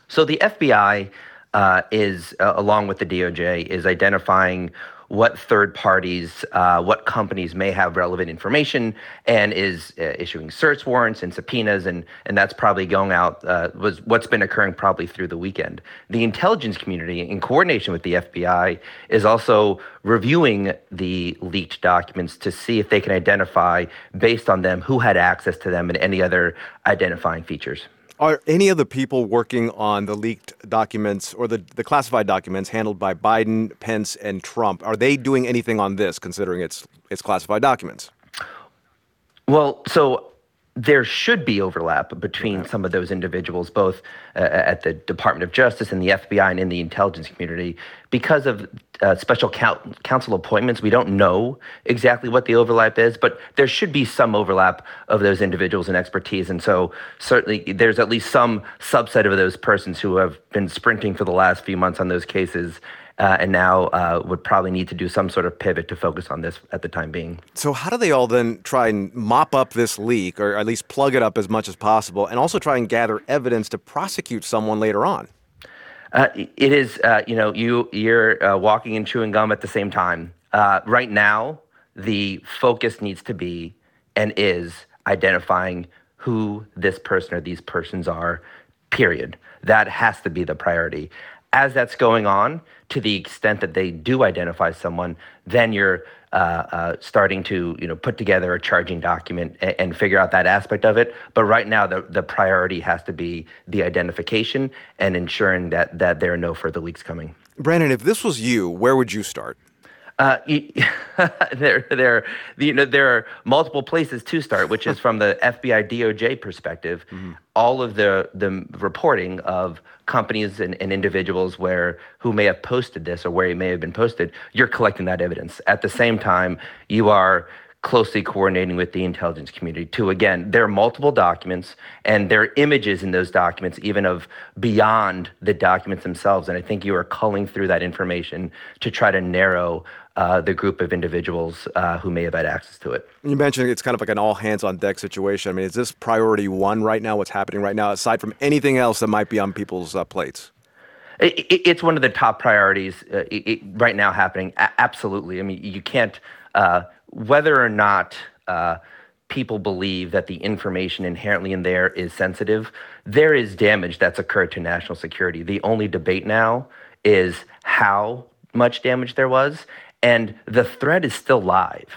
So, the FBI uh, is, uh, along with the DOJ, is identifying what third parties, uh, what companies may have relevant information, and is uh, issuing search warrants and subpoenas, and and that's probably going out uh, was what's been occurring probably through the weekend. The intelligence community, in coordination with the FBI, is also reviewing the leaked documents to see if they can identify, based on them, who had access to them and any other identifying features. Are any of the people working on the leaked documents or the, the classified documents handled by Biden, Pence, and Trump, are they doing anything on this, considering it's it's classified documents? Well, so there should be overlap between some of those individuals, both uh, at the Department of Justice and the FBI and in the intelligence community. Because of uh, special counsel appointments, we don't know exactly what the overlap is, but there should be some overlap of those individuals and expertise. And so, certainly, there's at least some subset of those persons who have been sprinting for the last few months on those cases uh, and now uh, would probably need to do some sort of pivot to focus on this at the time being. So, how do they all then try and mop up this leak, or at least plug it up as much as possible, and also try and gather evidence to prosecute someone later on? Uh, it is, uh, you know, you you're uh, walking and chewing gum at the same time. Uh, right now, the focus needs to be and is identifying who this person or these persons are. Period. That has to be the priority as that's going on, to the extent that they do identify someone, then you're uh, uh, starting to you know put together a charging document and, and, figure out that aspect of it. But right now, the the priority has to be the identification and ensuring that that there are no further leaks coming. Brandon, if this was you, where would you start? Uh, *laughs* there, there, you know, there are multiple places to start, which is *laughs* from the FBI DOJ perspective. Mm-hmm. All of the the reporting of companies and, and, individuals where who may have posted this or where it may have been posted, you're collecting that evidence. At the same time, you are closely coordinating with the intelligence community to again there are multiple documents and there are images in those documents even of beyond the documents themselves and i think you are culling through that information to try to narrow uh, the group of individuals uh, who may have had access to it. You mentioned it's kind of like an all hands on deck situation. I mean, is this priority one right now? What's happening right now, aside from anything else that might be on people's uh, plates? It, it, it's one of the top priorities uh, it, right now happening. A- absolutely. I mean, you can't uh, whether or not uh, people believe that the information inherently in there is sensitive, there is damage that's occurred to national security. The only debate now is how much damage there was, and the threat is still live.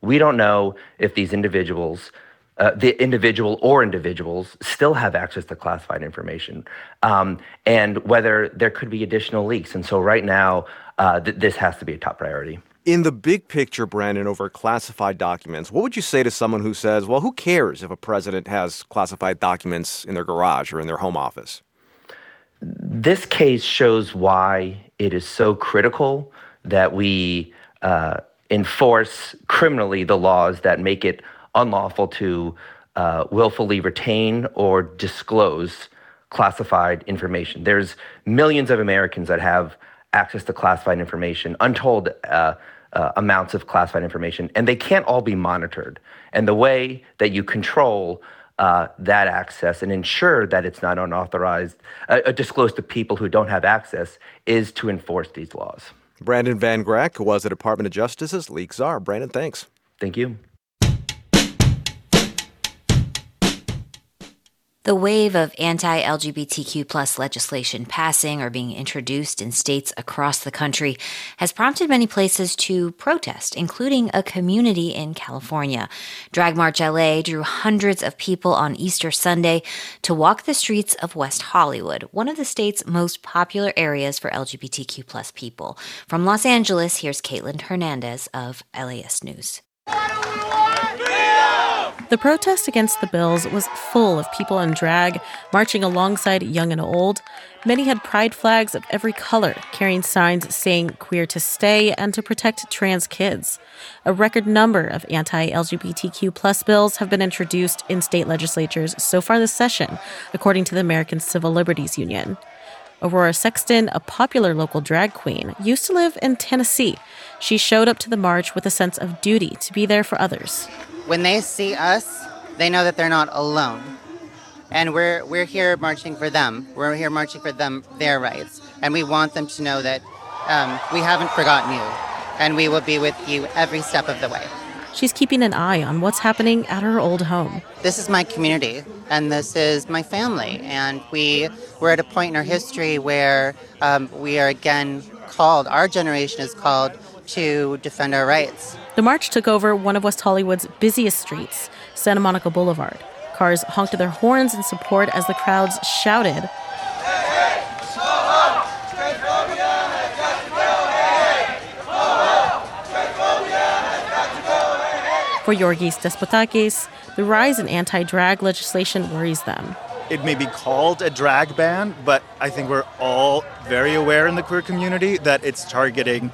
We don't know if these individuals, uh, the individual or individuals, still have access to classified information, um, and whether there could be additional leaks. And so, right now, uh, th- this has to be a top priority. In the big picture, Brandon, over classified documents, what would you say to someone who says, well, who cares if a president has classified documents in their garage or in their home office? This case shows why it is so critical that we uh, enforce criminally the laws that make it unlawful to uh, willfully retain or disclose classified information. There's millions of Americans that have access to classified information, untold uh, uh, amounts of classified information, and they can't all be monitored. And the way that you control uh, that access and ensure that it's not unauthorized, uh, uh, disclosed to people who don't have access, is to enforce these laws. Brandon Van Grack, was the Department of Justice's leak czar. Brandon, thanks. Thank you. The wave of anti LGBTQ plus legislation passing or being introduced in states across the country has prompted many places to protest, including a community in California. Drag March LA drew hundreds of people on Easter Sunday to walk the streets of West Hollywood, one of the state's most popular areas for LGBTQ plus people. From Los Angeles, here's Caitlin Hernandez of LAist News. The protest against the bills was full of people in drag, marching alongside young and old. Many had pride flags of every color, carrying signs saying queer to stay and to protect trans kids. A record number of anti LGBTQ plus bills have been introduced in state legislatures so far this session, according to the American Civil Liberties Union. Aurora Sexton, a popular local drag queen, used to live in Tennessee. She showed up to the march with a sense of duty to be there for others when they see us, they know that they're not alone. And we're, we're here marching for them. We're here marching for them, their rights. And we want them to know that um, we haven't forgotten you. And we will be with you every step of the way. She's keeping an eye on what's happening at her old home. This is my community, and this is my family. And we, we're at a point in our history where um, we are again called, our generation is called to defend our rights. The march took over one of West Hollywood's busiest streets, Santa Monica Boulevard. Cars honked their horns in support as the crowds shouted. For Yorgis Despotakis, the rise in anti drag legislation worries them. It may be called a drag ban, but I think we're all very aware in the queer community that it's targeting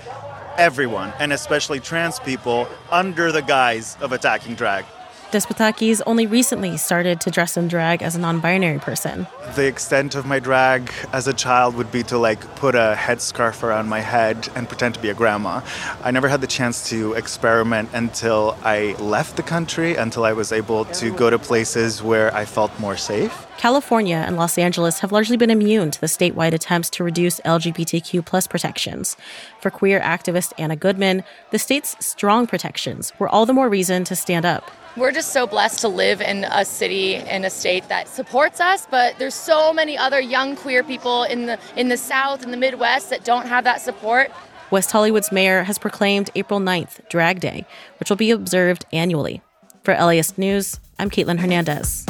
everyone, and especially trans people, under the guise of attacking drag. Despotakis only recently started to dress in drag as a non binary person. The extent of my drag as a child would be to like put a headscarf around my head and pretend to be a grandma. I never had the chance to experiment until I left the country, until I was able to go to places where I felt more safe. California and Los Angeles have largely been immune to the statewide attempts to reduce LGBTQ plus protections. For queer activist Anna Goodman, the state's strong protections were all the more reason to stand up. We're just so blessed to live in a city in a state that supports us, but there's so many other young queer people in the in the South and the Midwest that don't have that support. West Hollywood's mayor has proclaimed April 9th Drag Day, which will be observed annually. For LAist News, I'm Caitlin Hernandez.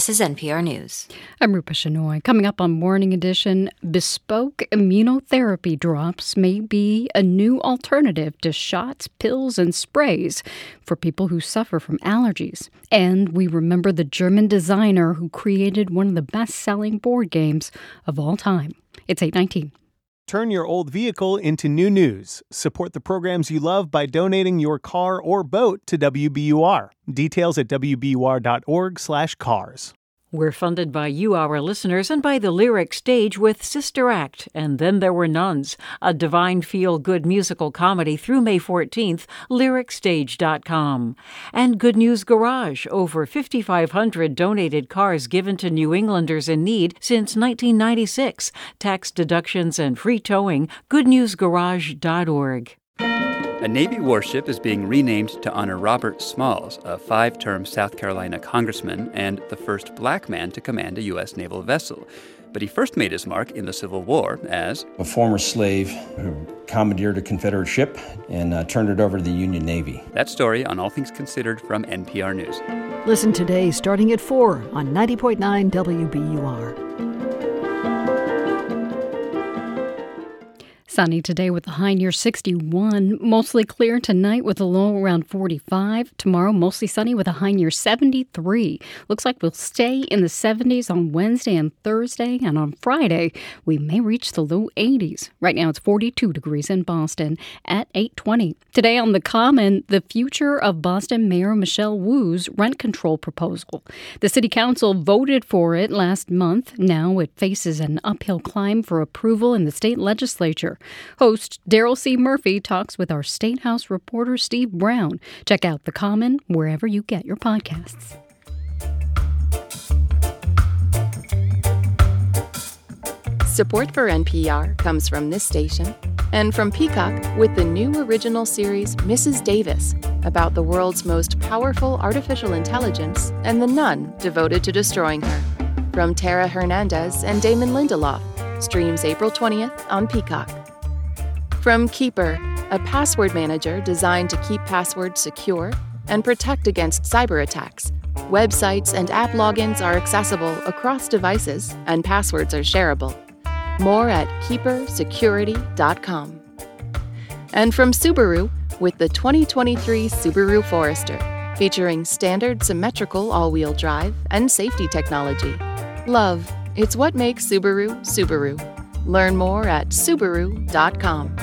This is NPR News. I'm Rupa Shenoy. Coming up on Morning Edition, bespoke immunotherapy drops may be a new alternative to shots, pills, and sprays for people who suffer from allergies. And we remember the German designer who created one of the best selling board games of all time. It's 819. Turn your old vehicle into new news. Support the programs you love by donating your car or boat to WBUR. Details at wbur.org/cars. We're funded by you, our listeners, and by the Lyric Stage with Sister Act and Then There Were Nuns, a divine feel good musical comedy through May 14th, lyricstage.com. And Good News Garage, over 5,500 donated cars given to New Englanders in need since 1996. Tax deductions and free towing, goodnewsgarage.org. A Navy warship is being renamed to honor Robert Smalls, a five term South Carolina congressman and the first black man to command a U.S. naval vessel. But he first made his mark in the Civil War as a former slave who commandeered a Confederate ship and uh, turned it over to the Union Navy. That story on All Things Considered from NPR News. Listen today starting at 4 on 90.9 WBUR. Sunny today with a high near 61. Mostly clear tonight with a low around 45. Tomorrow, mostly sunny with a high near 73. Looks like we'll stay in the 70s on Wednesday and Thursday. And on Friday, we may reach the low 80s. Right now, it's 42 degrees in Boston at 820. Today on The Common, the future of Boston Mayor Michelle Wu's rent control proposal. The City Council voted for it last month. Now it faces an uphill climb for approval in the state legislature. Host Darryl C. Murphy talks with our State House reporter Steve Brown. Check out The Common wherever you get your podcasts. Support for NPR comes from this station and from Peacock with the new original series Mrs. Davis about the world's most powerful artificial intelligence and the nun devoted to destroying her. From Tara Hernandez and Damon Lindelof. Streams April 20th on Peacock. From Keeper, a password manager designed to keep passwords secure and protect against cyber attacks. Websites and app logins are accessible across devices and passwords are shareable. More at keepersecurity.com. And from Subaru with the 2023 Subaru Forester, featuring standard symmetrical all wheel drive and safety technology. Love, it's what makes Subaru Subaru. Learn more at Subaru.com.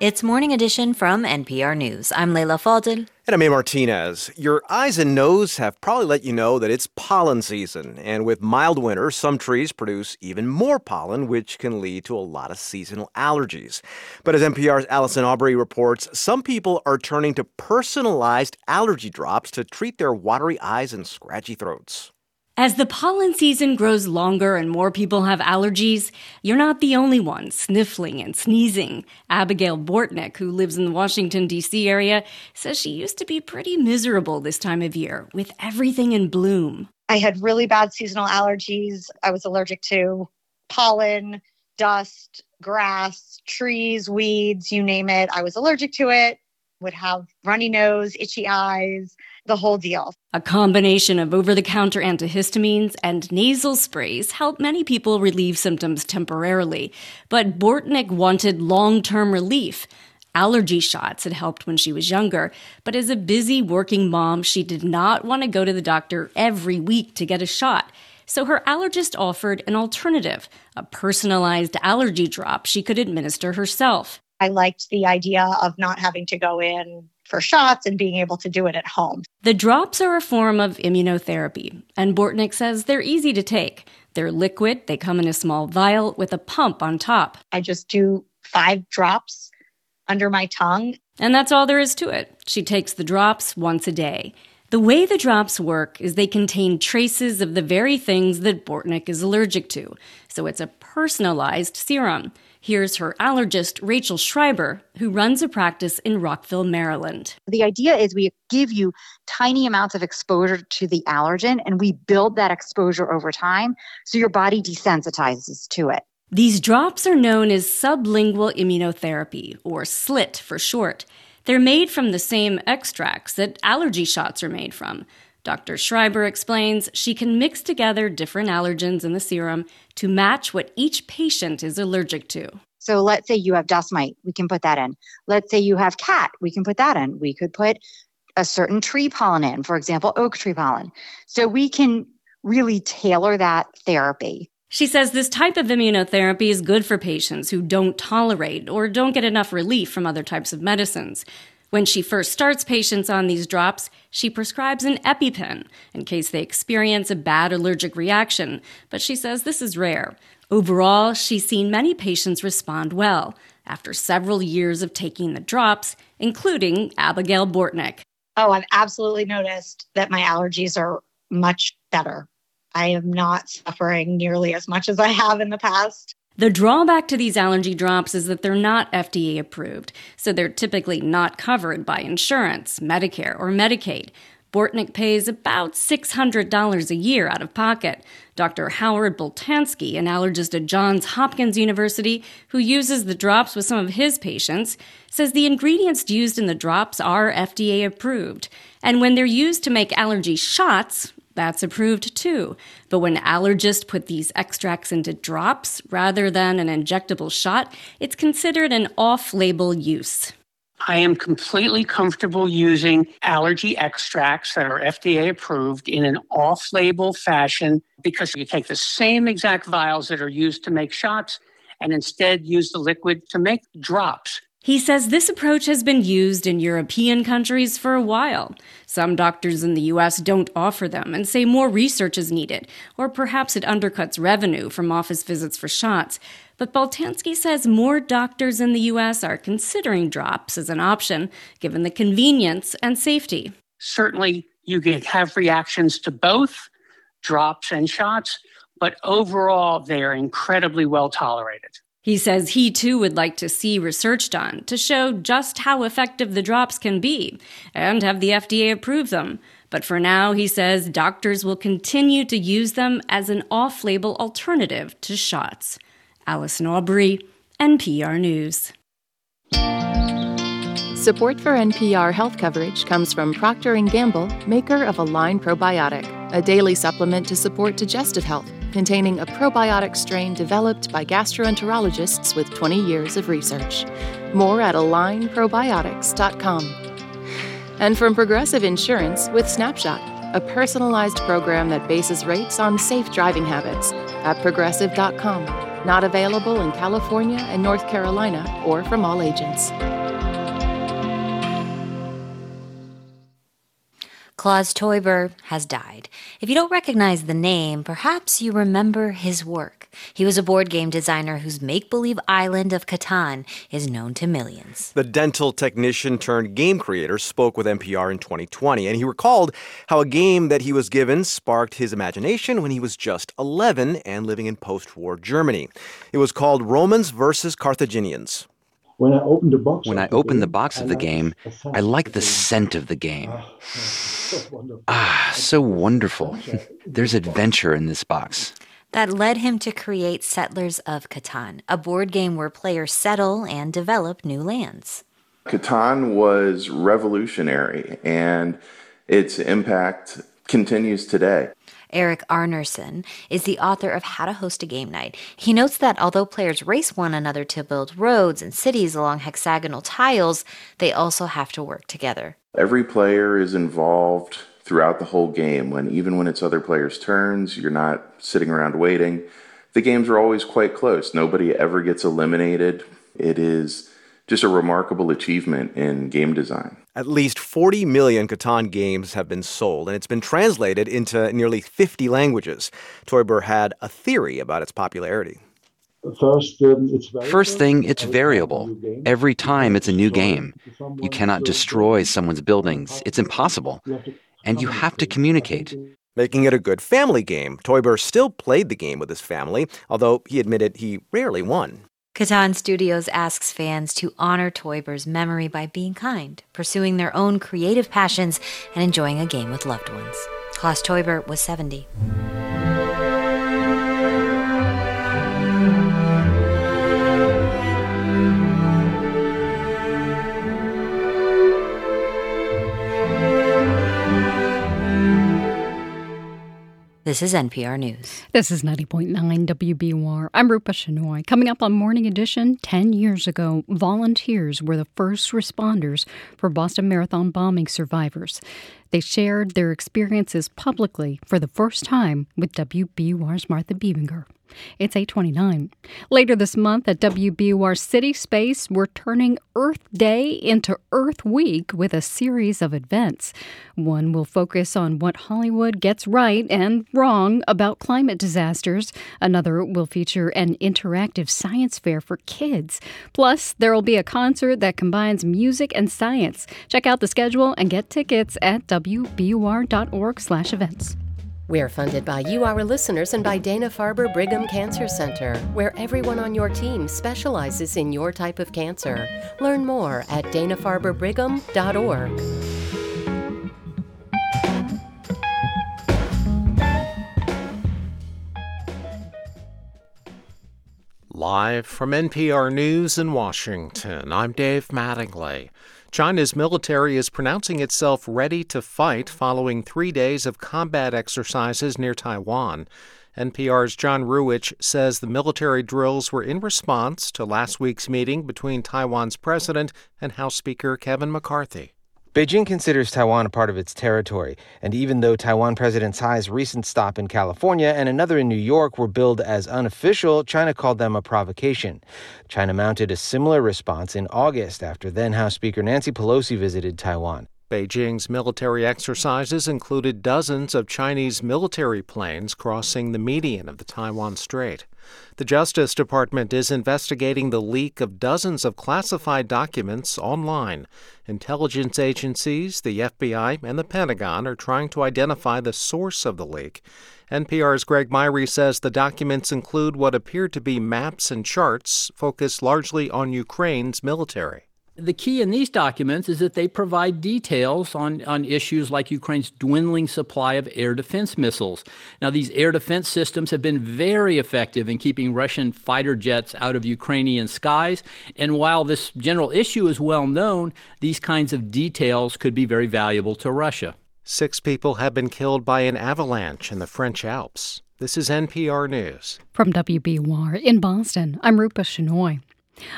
It's Morning Edition from NPR News. I'm Leila Fadel. And I'm A. Martinez. Your eyes and nose have probably let you know that it's pollen season. And with mild winter, some trees produce even more pollen, which can lead to a lot of seasonal allergies. But as NPR's Allison Aubrey reports, some people are turning to personalized allergy drops to treat their watery eyes and scratchy throats. As the pollen season grows longer and more people have allergies, you're not the only one sniffling and sneezing. Abigail Bortnick, who lives in the Washington, D.C. area, says she used to be pretty miserable this time of year with everything in bloom. I had really bad seasonal allergies. I was allergic to pollen, dust, grass, trees, weeds, you name it. I was allergic to it, would have runny nose, itchy eyes the whole deal. A combination of over the counter antihistamines and nasal sprays help many people relieve symptoms temporarily. But Bortnick wanted long term relief. Allergy shots had helped when she was younger, but as a busy working mom, she did not want to go to the doctor every week to get a shot. So her allergist offered an alternative, a personalized allergy drop she could administer herself. I liked the idea of not having to go in for shots and being able to do it at home. The drops are a form of immunotherapy, and Bortnick says they're easy to take. They're liquid, they come in a small vial with a pump on top. I just do five drops under my tongue. And that's all there is to it. She takes the drops once a day. The way the drops work is they contain traces of the very things that Bortnick is allergic to, so it's a personalized serum. Here's her allergist, Rachel Schreiber, who runs a practice in Rockville, Maryland. The idea is we give you tiny amounts of exposure to the allergen and we build that exposure over time so your body desensitizes to it. These drops are known as sublingual immunotherapy, or SLIT for short. They're made from the same extracts that allergy shots are made from. Dr. Schreiber explains she can mix together different allergens in the serum to match what each patient is allergic to. So let's say you have dust mite, we can put that in. Let's say you have cat, we can put that in. We could put a certain tree pollen in, for example, oak tree pollen. So we can really tailor that therapy. She says this type of immunotherapy is good for patients who don't tolerate or don't get enough relief from other types of medicines. When she first starts patients on these drops, she prescribes an EpiPen in case they experience a bad allergic reaction, but she says this is rare. Overall, she's seen many patients respond well after several years of taking the drops, including Abigail Bortnick. Oh, I've absolutely noticed that my allergies are much better. I am not suffering nearly as much as I have in the past. The drawback to these allergy drops is that they're not FDA approved, so they're typically not covered by insurance, Medicare, or Medicaid. Bortnick pays about $600 a year out of pocket. Dr. Howard Boltansky, an allergist at Johns Hopkins University who uses the drops with some of his patients, says the ingredients used in the drops are FDA approved. And when they're used to make allergy shots, that's approved too. But when allergists put these extracts into drops rather than an injectable shot, it's considered an off label use. I am completely comfortable using allergy extracts that are FDA approved in an off label fashion because you take the same exact vials that are used to make shots and instead use the liquid to make drops. He says this approach has been used in European countries for a while. Some doctors in the US don't offer them and say more research is needed, or perhaps it undercuts revenue from office visits for shots. But Boltansky says more doctors in the US are considering drops as an option, given the convenience and safety. Certainly, you can have reactions to both drops and shots, but overall, they are incredibly well tolerated. He says he too would like to see research done to show just how effective the drops can be and have the FDA approve them. But for now, he says doctors will continue to use them as an off label alternative to shots. Allison Aubrey, NPR News. Support for NPR health coverage comes from Procter & Gamble, maker of Align Probiotic, a daily supplement to support digestive health containing a probiotic strain developed by gastroenterologists with 20 years of research. More at alignprobiotics.com. And from Progressive Insurance with Snapshot, a personalized program that bases rates on safe driving habits at progressive.com. Not available in California and North Carolina or from all agents. Klaus Teuber has died. If you don't recognize the name, perhaps you remember his work. He was a board game designer whose make believe island of Catan is known to millions. The dental technician turned game creator spoke with NPR in 2020, and he recalled how a game that he was given sparked his imagination when he was just 11 and living in post war Germany. It was called Romans versus Carthaginians. When I opened the box, when I opened the box of the game, I liked the scent of the game. Ah, *laughs* so *sighs* wonderful. There's adventure in this box. That led him to create Settlers of Catan, a board game where players settle and develop new lands. Catan was revolutionary, and its impact continues today. Erik Arneson, is the author of How to Host a Game Night. He notes that although players race one another to build roads and cities along hexagonal tiles, they also have to work together. Every player is involved throughout the whole game. When even when it's other players' turns, you're not sitting around waiting. The games are always quite close. Nobody ever gets eliminated. It is just a remarkable achievement in game design. At least 40 million Catan games have been sold, and it's been translated into nearly 50 languages. Teuber had a theory about its popularity. First, um, First thing, it's variable. Every time it's a new game. You cannot destroy someone's buildings. It's impossible. And you have to communicate. Making it a good family game. Teuber still played the game with his family, although he admitted he rarely won. Catan Studios asks fans to honor Teuber's memory by being kind, pursuing their own creative passions, and enjoying a game with loved ones. Klaus Teuber was 70. This is NPR News. This is 90.9 WBUR. I'm Rupa Shenoy. Coming up on Morning Edition, 10 years ago, volunteers were the first responders for Boston Marathon bombing survivors. They shared their experiences publicly for the first time with WBUR's Martha Bebinger. It's 829. Later this month at WBUR City Space, we're turning Earth Day into Earth Week with a series of events. One will focus on what Hollywood gets right and wrong about climate disasters. Another will feature an interactive science fair for kids. Plus, there will be a concert that combines music and science. Check out the schedule and get tickets at wbur.org/events. We are funded by you, our listeners, and by Dana Farber Brigham Cancer Center, where everyone on your team specializes in your type of cancer. Learn more at danafarberbrigham.org. Live from NPR News in Washington, I'm Dave Mattingly. China's military is pronouncing itself ready to fight following three days of combat exercises near Taiwan. NPR's John Ruwitch says the military drills were in response to last week's meeting between Taiwan's president and House Speaker Kevin McCarthy. Beijing considers Taiwan a part of its territory, and even though Taiwan President Tsai's recent stop in California and another in New York were billed as unofficial, China called them a provocation. China mounted a similar response in August after then House Speaker Nancy Pelosi visited Taiwan. Beijing's military exercises included dozens of Chinese military planes crossing the median of the Taiwan Strait. The Justice Department is investigating the leak of dozens of classified documents online. Intelligence agencies, the FBI, and the Pentagon are trying to identify the source of the leak. NPR's Greg Myre says the documents include what appear to be maps and charts focused largely on Ukraine's military. The key in these documents is that they provide details on, on issues like Ukraine's dwindling supply of air defense missiles. Now, these air defense systems have been very effective in keeping Russian fighter jets out of Ukrainian skies. And while this general issue is well known, these kinds of details could be very valuable to Russia. Six people have been killed by an avalanche in the French Alps. This is NPR News. From WBUR in Boston, I'm Rupa Shenoy.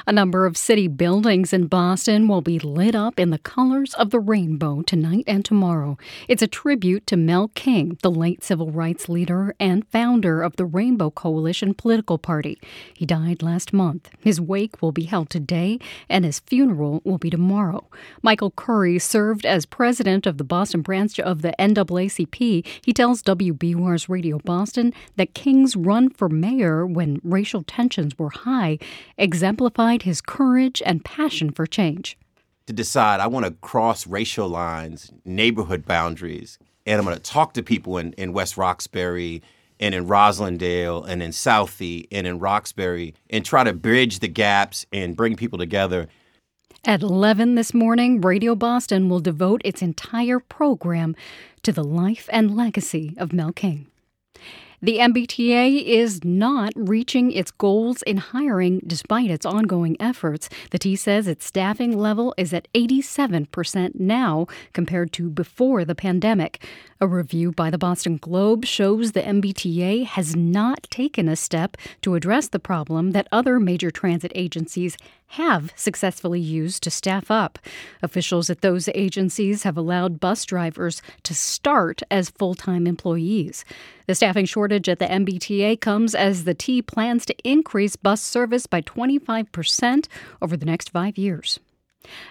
A number of city buildings in Boston will be lit up in the colors of the rainbow tonight and tomorrow. It's a tribute to Mel King, the late civil rights leader and founder of the Rainbow Coalition political party. He died last month. His wake will be held today, and his funeral will be tomorrow. Michael Curry served as president of the Boston branch of the NAACP. He tells WBUR's Radio Boston that King's run for mayor when racial tensions were high exemplified exemplified his courage and passion for change. To decide, I want to cross racial lines, neighborhood boundaries, and I'm going to talk to people in, in West Roxbury and in Roslindale and in Southie and in Roxbury and try to bridge the gaps and bring people together. At 11 this morning, Radio Boston will devote its entire program to the life and legacy of Mel King. The MBTA is not reaching its goals in hiring despite its ongoing efforts. The T says its staffing level is at 87% now compared to before the pandemic. A review by the Boston Globe shows the MBTA has not taken a step to address the problem that other major transit agencies have successfully used to staff up. Officials at those agencies have allowed bus drivers to start as full time employees. The staffing shortage at the MBTA comes as the T plans to increase bus service by 25% over the next five years.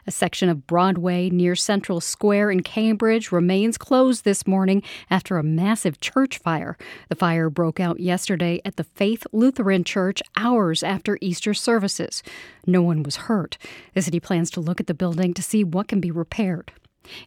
A section of Broadway near Central Square in Cambridge remains closed this morning after a massive church fire. The fire broke out yesterday at the Faith Lutheran Church hours after Easter services. No one was hurt. The city plans to look at the building to see what can be repaired.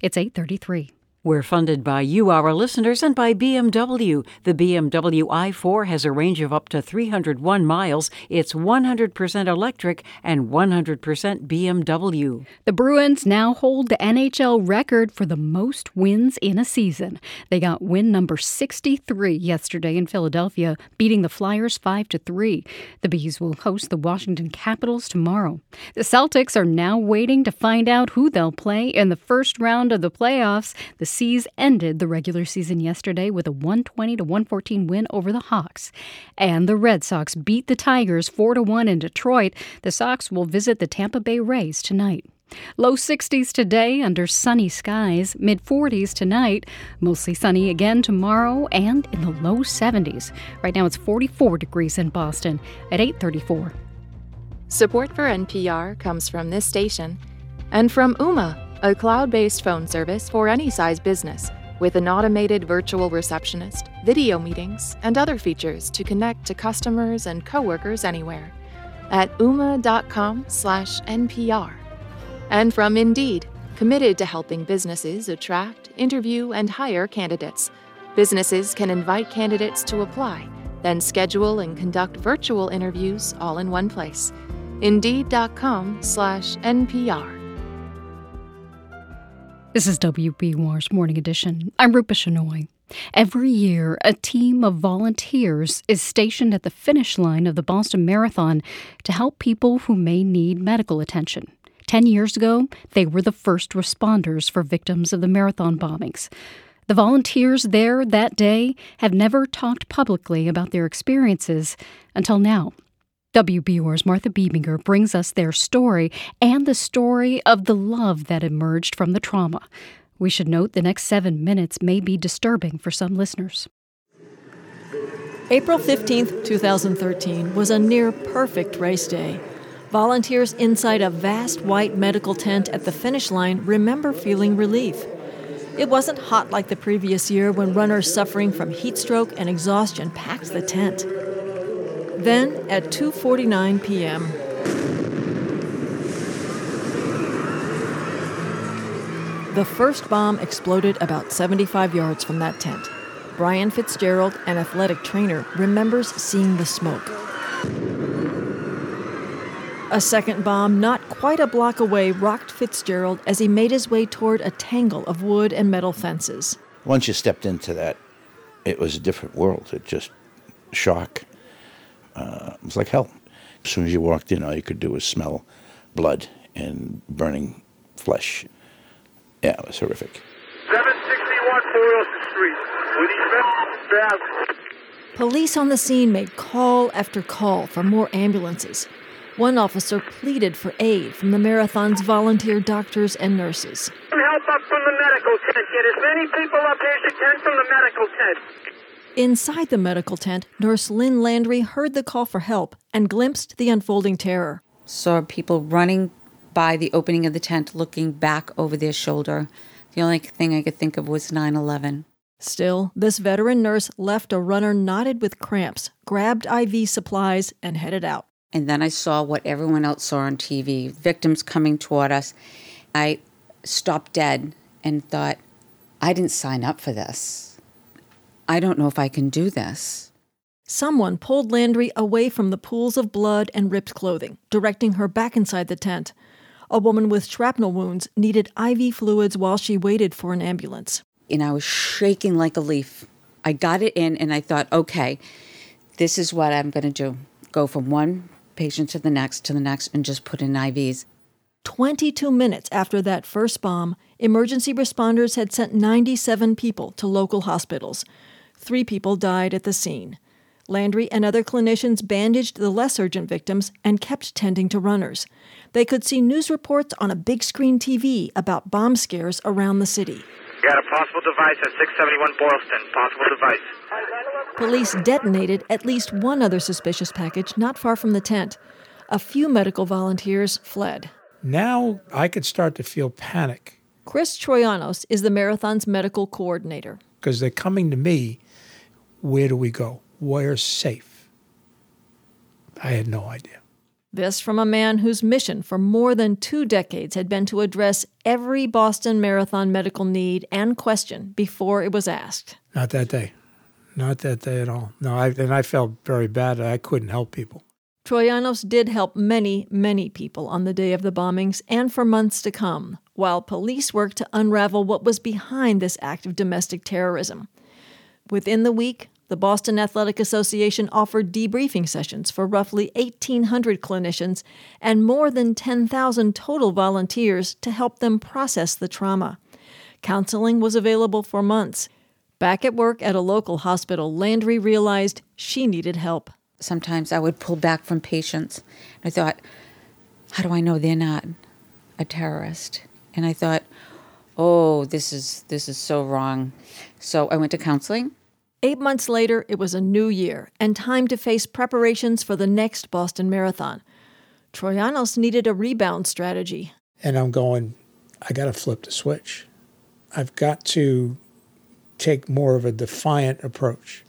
It's 833. We're funded by you, our listeners, and by BMW. The BMW i4 has a range of up to 301 miles. It's 100% electric and 100% BMW. The Bruins now hold the NHL record for the most wins in a season. They got win number 63 yesterday in Philadelphia, beating the Flyers 5 to 3. The B's will host the Washington Capitals tomorrow. The Celtics are now waiting to find out who they'll play in the first round of the playoffs. The C's ended the regular season yesterday with a 120 to 114 win over the Hawks. And the Red Sox beat the Tigers 4 to 1 in Detroit. The Sox will visit the Tampa Bay Rays tonight. Low 60s today under sunny skies, mid 40s tonight, mostly sunny again tomorrow and in the low 70s. Right now it's 44 degrees in Boston at 834. Support for NPR comes from this station and from Ooma, a cloud-based phone service for any size business with an automated virtual receptionist, video meetings, and other features to connect to customers and coworkers anywhere at ooma.com/npr and from Indeed, committed to helping businesses attract, interview, and hire candidates. Businesses can invite candidates to apply, then schedule and conduct virtual interviews all in one place. Indeed.com/npr. This is WBUR's Morning Edition. I'm Rupa Shenoy. Every year, a team of volunteers is stationed at the finish line of the Boston Marathon to help people who may need medical attention. Ten years ago, they were the first responders for victims of the marathon bombings. The volunteers there that day have never talked publicly about their experiences until now. WBUR's Martha Bebinger brings us their story and the story of the love that emerged from the trauma. We should note the next seven minutes may be disturbing for some listeners. April 15, 2013 was a near perfect race day. Volunteers inside a vast white medical tent at the finish line remember feeling relief. It wasn't hot like the previous year when runners suffering from heat stroke and exhaustion packed the tent. Then at 2:49 p.m., the first bomb exploded about 75 yards from that tent. Brian Fitzgerald, an athletic trainer, remembers seeing the smoke. A second bomb, not quite a block away, rocked Fitzgerald as he made his way toward a tangle of wood and metal fences. Once you stepped into that, it was a different world. It just shock. Uh, it was like hell. As soon as you walked in, all you could do was smell blood and burning flesh. Yeah, it was horrific. 761 Street. Police on the scene made call after call for more ambulances. One officer pleaded for aid from the marathon's volunteer doctors and nurses. Help up from the medical tent. Get as many people up here as you can from the medical tent. Inside the medical tent, Nurse Lynn Landry heard the call for help and glimpsed the unfolding terror. Saw people running by the opening of the tent, looking back over their shoulder. The only thing I could think of was 9 11. Still, this veteran nurse left a runner knotted with cramps, grabbed IV supplies, and headed out. And then I saw what everyone else saw on TV victims coming toward us. I stopped dead and thought, I didn't sign up for this. I don't know if I can do this. Someone pulled Landry away from the pools of blood and ripped clothing, directing her back inside the tent. A woman with shrapnel wounds needed IV fluids while she waited for an ambulance. And I was shaking like a leaf. I got it in and I thought, okay, this is what I'm going to do go from one patient to the next, to the next, and just put in IVs. 22 minutes after that first bomb, emergency responders had sent 97 people to local hospitals. Three people died at the scene. Landry and other clinicians bandaged the less urgent victims and kept tending to runners. They could see news reports on a big screen TV about bomb scares around the city. Got a possible device at 671 Boylston. Possible device. Police detonated at least one other suspicious package not far from the tent. A few medical volunteers fled. Now I could start to feel panic. Chris Troyanos is the marathon's medical coordinator. Because they're coming to me, where do we go? Where's safe? I had no idea. This from a man whose mission for more than two decades had been to address every Boston Marathon medical need and question before it was asked. Not that day. Not that day at all. No, I, and I felt very bad. I couldn't help people. Troyanos did help many, many people on the day of the bombings and for months to come, while police worked to unravel what was behind this act of domestic terrorism. Within the week, the Boston Athletic Association offered debriefing sessions for roughly 1,800 clinicians and more than 10,000 total volunteers to help them process the trauma. Counseling was available for months. Back at work at a local hospital, Landry realized she needed help. Sometimes I would pull back from patients. I thought, how do I know they're not a terrorist? And I thought, oh, this is this is so wrong. So I went to counseling. Eight months later, it was a new year and time to face preparations for the next Boston Marathon. Troyanos needed a rebound strategy. And I'm going, I got to flip the switch. I've got to take more of a defiant approach.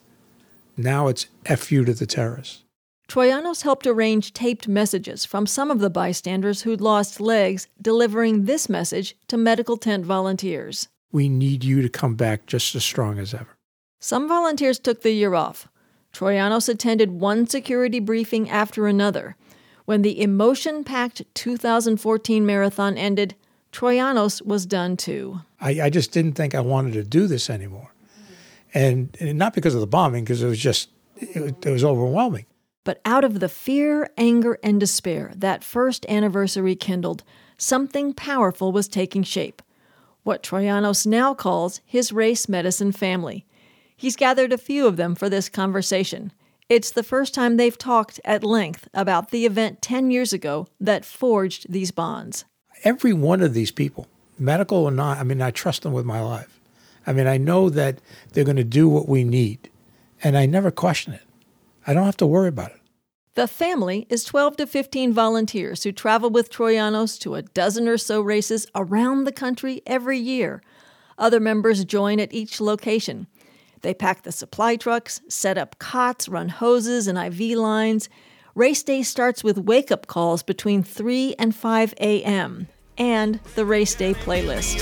Now it's F you to the terrorists. Troyanos helped arrange taped messages from some of the bystanders who'd lost legs, delivering this message to medical tent volunteers. We need you to come back just as strong as ever. Some volunteers took the year off. Troyanos attended one security briefing after another. When the emotion packed 2014 marathon ended, Troyanos was done too. I, I, just didn't think I wanted to do this anymore. And, and not because of the bombing, because it was just, it, it was overwhelming. But out of the fear, anger, and despair that first anniversary kindled, something powerful was taking shape. What Troyanos now calls his race medicine family. He's gathered a few of them for this conversation. It's the first time they've talked at length about the event 10 years ago that forged these bonds. Every one of these people, medical or not, I mean, I trust them with my life. I mean, I know that they're going to do what we need, and I never question it. I don't have to worry about it. The family is 12 to 15 volunteers who travel with Troyanos to a dozen or so races around the country every year. Other members join at each location. They pack the supply trucks, set up cots, run hoses and IV lines. Race day starts with wake up calls between 3 and 5 a.m. and the race day playlist.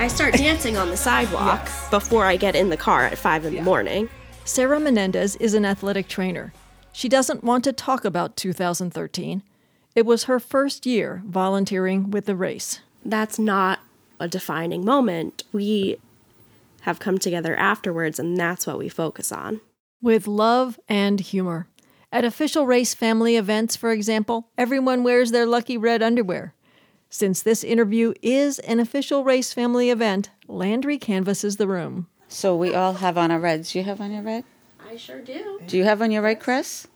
I start *laughs* dancing on the sidewalk yes. before I get in the car at 5 in yeah. the morning. Sarah Menendez is an athletic trainer. She doesn't want to talk about 2013. It was her first year volunteering with the race. That's not a defining moment. We have come together afterwards, and that's what we focus on. With love and humor. At official race family events, for example, everyone wears their lucky red underwear. Since this interview is an official race family event, Landry canvasses the room. So we all have on our reds. You have on your red? I sure do. Do you have on your right, Chris?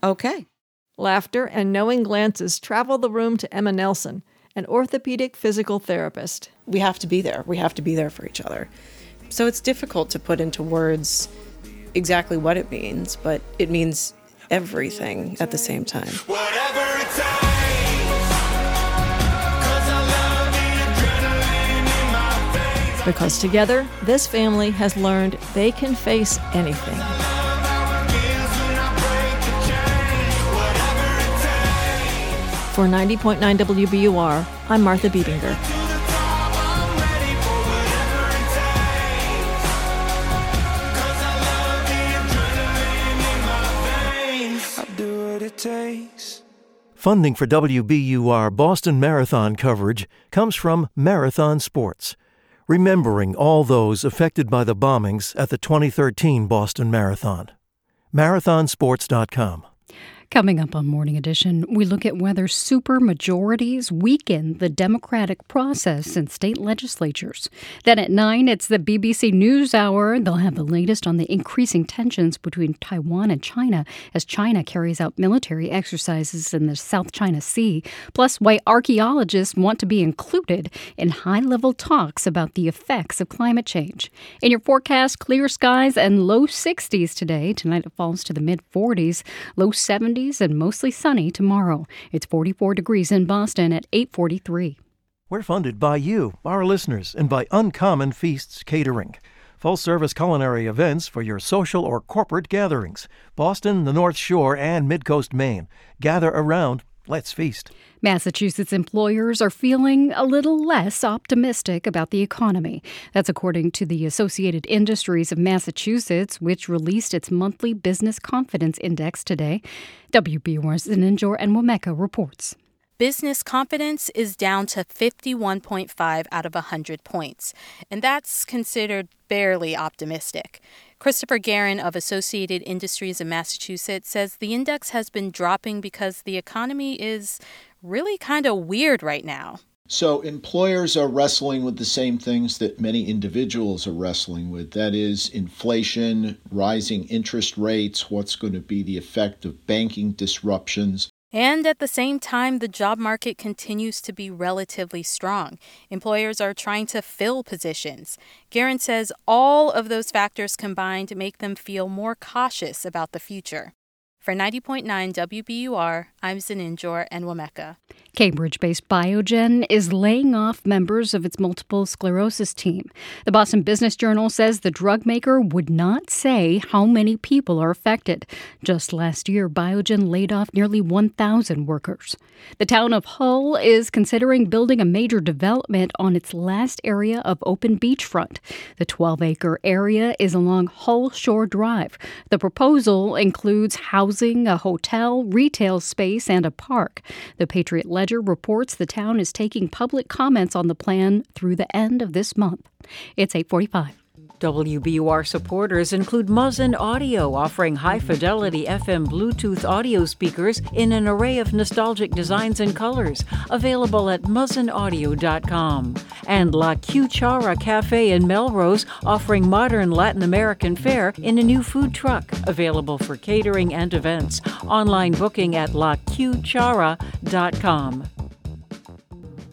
Okay. Laughter and knowing glances travel the room to Emma Nelson, an orthopedic physical therapist. We have to be there. We have to be there for each other. So it's difficult to put into words exactly what it means, but it means everything at the same time. Because together, this family has learned they can face anything. For 90.9 WBUR, I'm Martha Bebinger. Funding for WBUR Boston Marathon coverage comes from Marathon Sports remembering all those affected by the bombings at the 2013 Boston Marathon. Marathonsports.com. Coming up on Morning Edition, we look at whether supermajorities weaken the democratic process in state legislatures. Then at 9, it's the BBC News Hour. They'll have the latest on the increasing tensions between Taiwan and China as China carries out military exercises in the South China Sea, plus why archaeologists want to be included in high level talks about the effects of climate change. In your forecast, clear skies and low 60s today. Tonight it falls to the mid 40s, low 70s 70s and mostly sunny tomorrow. It's 44 degrees in Boston at 843. We're funded by you, our listeners, and by Uncommon Feasts Catering. Full service culinary events for your social or corporate gatherings. Boston, the North Shore, and Midcoast Maine. Gather around Let's feast. Massachusetts employers are feeling a little less optimistic about the economy. That's according to the Associated Industries of Massachusetts, which released its monthly business confidence index today. WBUR's Zeninjor Enwemeka reports. business confidence is down to 51.5 out of 100 points, and that's considered barely optimistic. Christopher Geehern of Associated Industries in Massachusetts says the index has been dropping because the economy is really kind of weird right now. So, employers are wrestling with the same things that many individuals are wrestling with that is, inflation, rising interest rates, what's going to be the effect of banking disruptions. And at the same time, the job market continues to be relatively strong. Employers are trying to fill positions. Geehern says all of those factors combined make them feel more cautious about the future. For 90.9 WBUR, I'm Zeninjor Enwemeka. Cambridge based Biogen is laying off members of its multiple sclerosis team. The Boston Business Journal says the drug maker would not say how many people are affected. Just last year, Biogen laid off nearly 1,000 workers. The town of Hull is considering building a major development on its last area of open beachfront. The 12 acre area is along Hull Shore Drive. The proposal includes housing housing, a hotel, retail space, and a park. The Patriot Ledger reports the town is taking public comments on the plan through the end of this month. It's 845. WBUR supporters include Muzen Audio, offering high fidelity FM Bluetooth audio speakers in an array of nostalgic designs and colors, available at muzenaudio.com. And La Cuchara Cafe in Melrose, offering modern Latin American fare in a new food truck, available for catering and events. Online booking at lacuchara.com.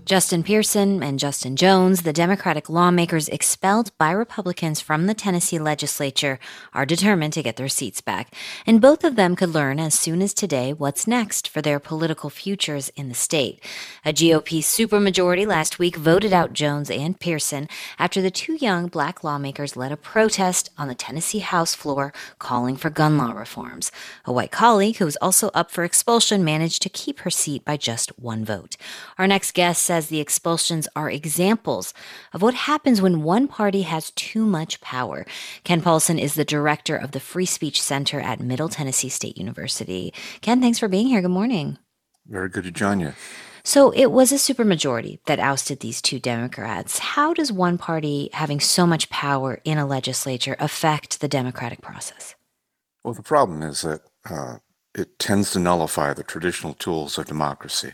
Justin Pearson and Justin Jones, the Democratic lawmakers expelled by Republicans from the Tennessee legislature, are determined to get their seats back. And both of them could learn as soon as today what's next for their political futures in the state. A GOP supermajority last week voted out Jones and Pearson after the two young black lawmakers led a protest on the Tennessee House floor calling for gun law reforms. A white colleague who was also up for expulsion managed to keep her seat by just one vote. Our next guest says the expulsions are examples of what happens when one party has too much power. Ken Paulson is the director of the Free Speech Center at Middle Tennessee State University. Ken, thanks for being here. Good morning. Very good to join you. So it was a supermajority that ousted these two Democrats. How does one party having so much power in a legislature affect the democratic process? Well, the problem is that uh, it tends to nullify the traditional tools of democracy.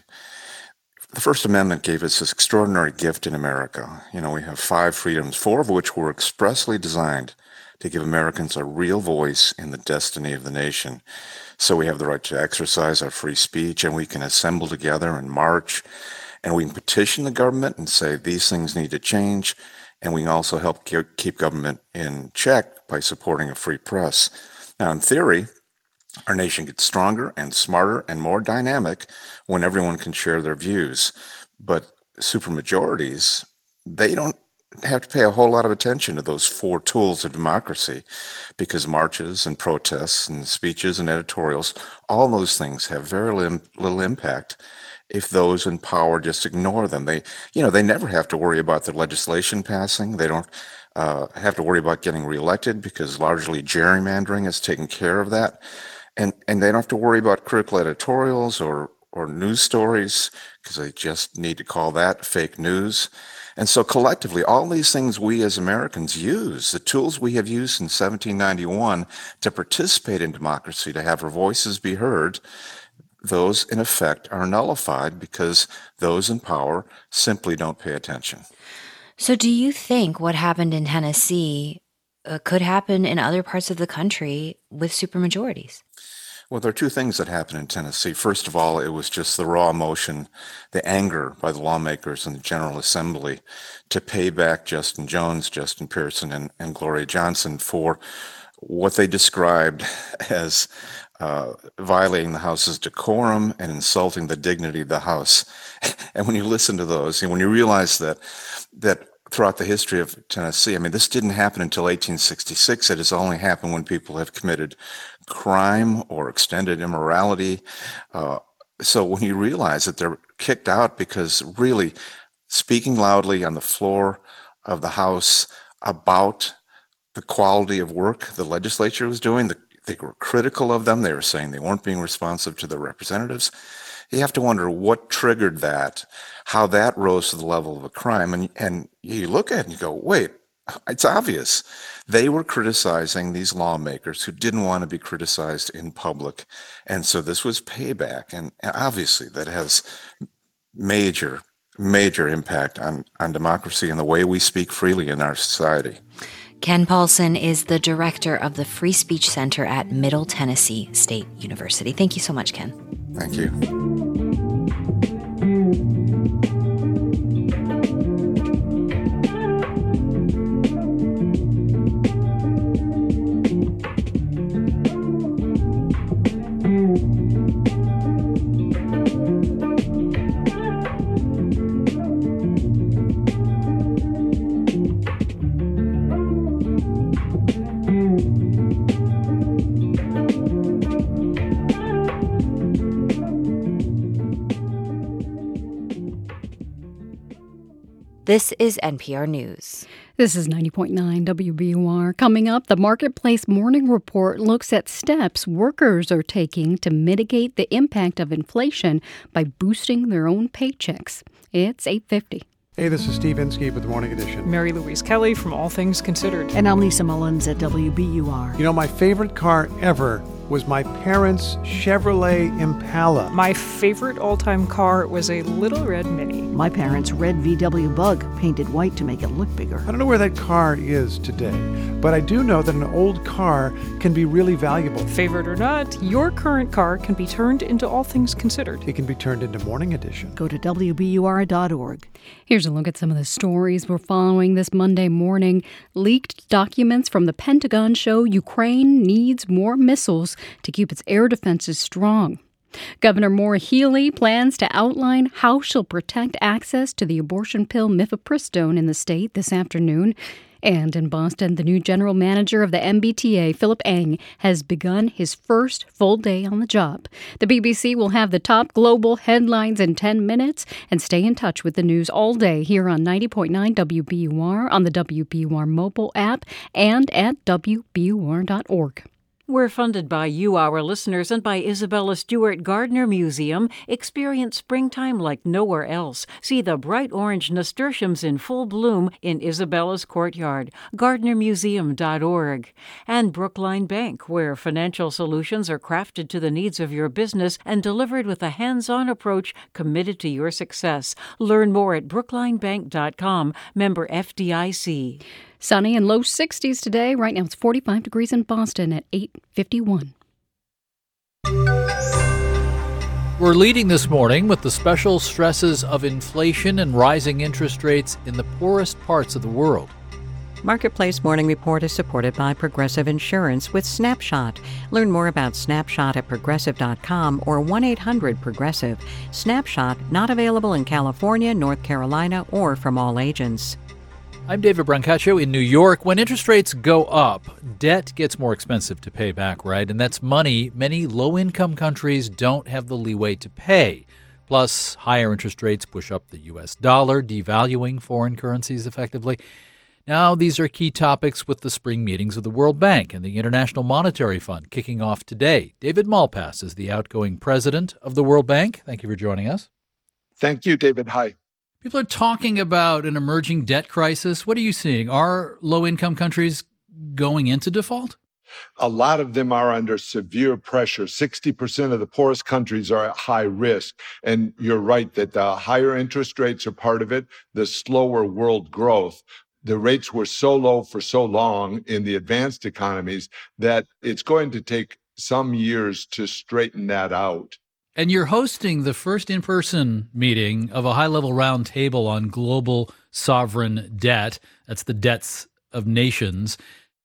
The First Amendment gave us this extraordinary gift in America. You know, we have five freedoms, four of which were expressly designed to give Americans a real voice in the destiny of the nation. So we have the right to exercise our free speech, and we can assemble together and march, and we can petition the government and say these things need to change, and we can also help keep government in check by supporting a free press. Now, in theory, our nation gets stronger and smarter and more dynamic when everyone can share their views. But supermajorities, they don't have to pay a whole lot of attention to those four tools of democracy because marches and protests and speeches and editorials, all those things have very little impact if those in power just ignore them. They, you know, they never have to worry about the legislation passing. They don't uh, have to worry about getting reelected because largely gerrymandering has taken care of that and and they don't have to worry about critical editorials or or news stories because they just need to call that fake news. And so collectively, all these things we as Americans use, the tools we have used in 1791 to participate in democracy, to have our voices be heard, those in effect are nullified because those in power simply don't pay attention. So, do you think what happened in Tennessee uh, could happen in other parts of the country with supermajorities? Well, there are two things that happened in Tennessee. First of all, it was just the raw emotion, the anger by the lawmakers in the General Assembly to pay back Justin Jones, Justin Pearson, and, and Gloria Johnson for what they described *laughs* as uh, violating the House's decorum and insulting the dignity of the House. *laughs* and when you listen to those, and when you realize that that throughout the history of Tennessee. I mean, this didn't happen until 1866. It has only happened when people have committed crime or extended immorality. Uh, so when you realize that they're kicked out because really speaking loudly on the floor of the House about the quality of work the legislature was doing, the, they were critical of them. They were saying they weren't being responsive to their representatives. you have to wonder what triggered that, how that rose to the level of a crime. And, and you look at it and you go, wait, it's obvious. They were criticizing these lawmakers who didn't want to be criticized in public. And so this was payback. And obviously, that has major, major impact on, on democracy and the way we speak freely in our society. Ken Paulson is the director of the Free Speech Center at Middle Tennessee State University. Thank you so much, Ken. Thank you. This is NPR News. This is 90.9 WBUR. Coming up, the Marketplace Morning Report looks at steps workers are taking to mitigate the impact of inflation by boosting their own paychecks. It's 850. Hey, this is Steve Inskeep with the Morning Edition. Mary Louise Kelly from All Things Considered. And I'm Lisa Mullins at WBUR. You know, my favorite car ever was my parents' Chevrolet Impala. My favorite all time car was a Little Red Mini. My parents' red VW Bug, painted white to make it look bigger. I don't know where that car is today, but I do know that an old car can be really valuable. Favorite or not, your current car can be turned into All Things Considered. It can be turned into Morning Edition. Go to WBUR.org. Here's a look at some of the stories we're following this Monday morning. Leaked documents from the Pentagon show Ukraine needs more missiles to keep its air defenses strong. Governor Maura Healey plans to outline how she'll protect access to the abortion pill mifepristone in the state this afternoon. And in Boston, the new general manager of the MBTA, Philip Eng, has begun his first full day on the job. The BBC will have the top global headlines in 10 minutes and stay in touch with the news all day here on 90.9 WBUR, on the WBUR mobile app, and at WBUR.org. We're funded by you, our listeners, and by Isabella Stewart Gardner Museum. Experience springtime like nowhere else. See the bright orange nasturtiums in full bloom in Isabella's courtyard. GardnerMuseum.org. And Brookline Bank, where financial solutions are crafted to the needs of your business and delivered with a hands on approach committed to your success. Learn more at brooklinebank.com, member FDIC. Sunny and low 60s today. Right now it's 45 degrees in Boston at 851. We're leading this morning with the special stresses of inflation and rising interest rates in the poorest parts of the world. Marketplace Morning Report is supported by Progressive Insurance with Snapshot. Learn more about Snapshot at progressive.com or 1 800 Progressive. Snapshot not available in California, North Carolina, or from all agents. I'm David Brancaccio in New York. When interest rates go up, debt gets more expensive to pay back, right? And that's money many low income countries don't have the leeway to pay. Plus, higher interest rates push up the U.S. dollar, devaluing foreign currencies effectively. Now, these are key topics with the spring meetings of the World Bank and the International Monetary Fund kicking off today. David Malpass is the outgoing president of the World Bank. Thank you for joining us. Thank you, David. Hi. People are talking about an emerging debt crisis. What are you seeing? Are low income countries going into default? A lot of them are under severe pressure. 60% of the poorest countries are at high risk. And you're right that the higher interest rates are part of it, the slower world growth. The rates were so low for so long in the advanced economies that it's going to take some years to straighten that out. And you're hosting the first in person meeting of a high level roundtable on global sovereign debt. That's the debts of nations.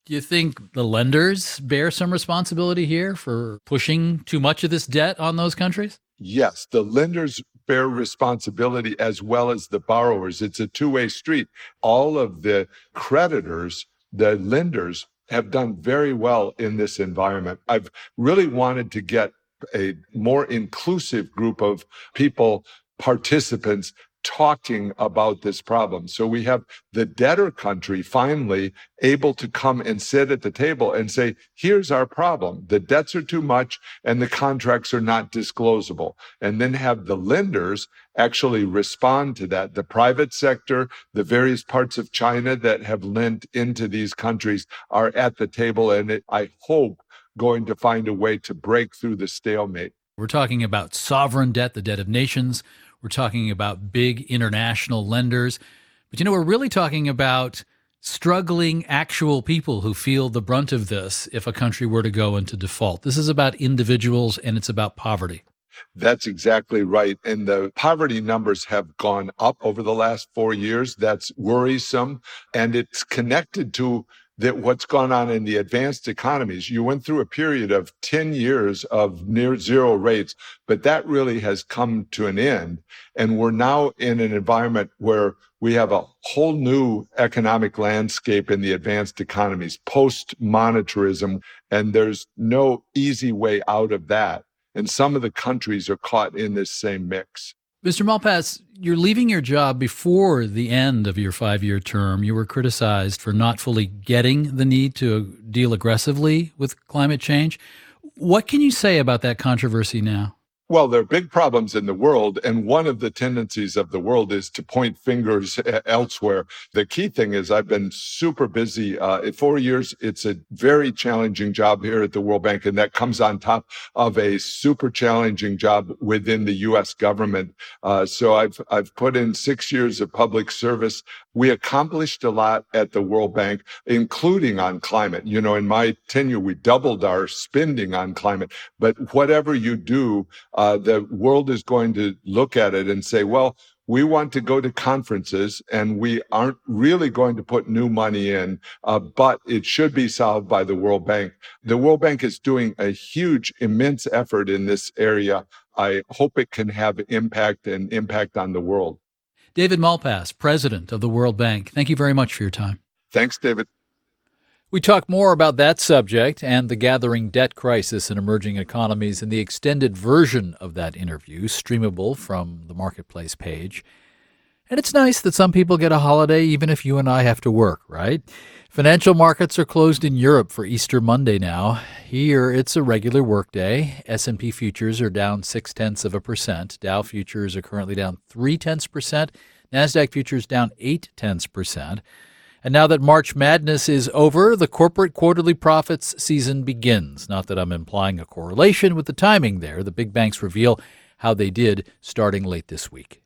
Do you think the lenders bear some responsibility here for pushing too much of this debt on those countries? Yes, the lenders bear responsibility as well as the borrowers. It's a two way street. All of the creditors, the lenders, have done very well in this environment. I've really wanted to get a more inclusive group of people, participants talking about this problem. So we have the debtor country finally able to come and sit at the table and say, here's our problem. The debts are too much and the contracts are not disclosable. And then have the lenders actually respond to that. The private sector, the various parts of China that have lent into these countries are at the table. And it, I hope going to find a way to break through the stalemate. We're talking about sovereign debt, the debt of nations. We're talking about big international lenders. But you know, we're really talking about struggling actual people who feel the brunt of this if a country were to go into default. This is about individuals and it's about poverty. That's exactly right. And the poverty numbers have gone up over the last four years. That's worrisome. And it's connected to that what's gone on in the advanced economies. You went through a period of 10 years of near zero rates, but that really has come to an end. And we're now in an environment where we have a whole new economic landscape in the advanced economies, post monetarism, and there's no easy way out of that. And some of the countries are caught in this same mix. Mr. Malpass, you're leaving your job before the end of your five year term. You were criticized for not fully getting the need to deal aggressively with climate change. What can you say about that controversy now? Well, there are big problems in the world, and one of the tendencies of the world is to point fingers elsewhere. The key thing is, I've been super busy. Uh, four years, it's a very challenging job here at the World Bank, and that comes on top of a super challenging job within the U.S. government. Uh, so I've I've put in six years of public service. We accomplished a lot at the World Bank, including on climate. You know, in my tenure, we doubled our spending on climate. But whatever you do, uh, the world is going to look at it and say, well, we want to go to conferences and we aren't really going to put new money in, uh, but it should be solved by the World Bank. The World Bank is doing a huge, immense effort in this area. I hope it can have impact and impact on the world. David Malpass, president of the World Bank, thank you very much for your time. Thanks, David. We talk more about that subject and the gathering debt crisis in emerging economies in the extended version of that interview, streamable from the Marketplace page. And it's nice that some people get a holiday even if you and I have to work, right? Financial markets are closed in Europe for Easter Monday now. Here it's a regular workday. S&P futures are down six tenths of a percent. Dow futures are currently down three tenths percent. Nasdaq futures down eight tenths percent. And now that March Madness is over, the corporate quarterly profits season begins. Not that I'm implying a correlation with the timing there. The big banks reveal how they did starting late this week.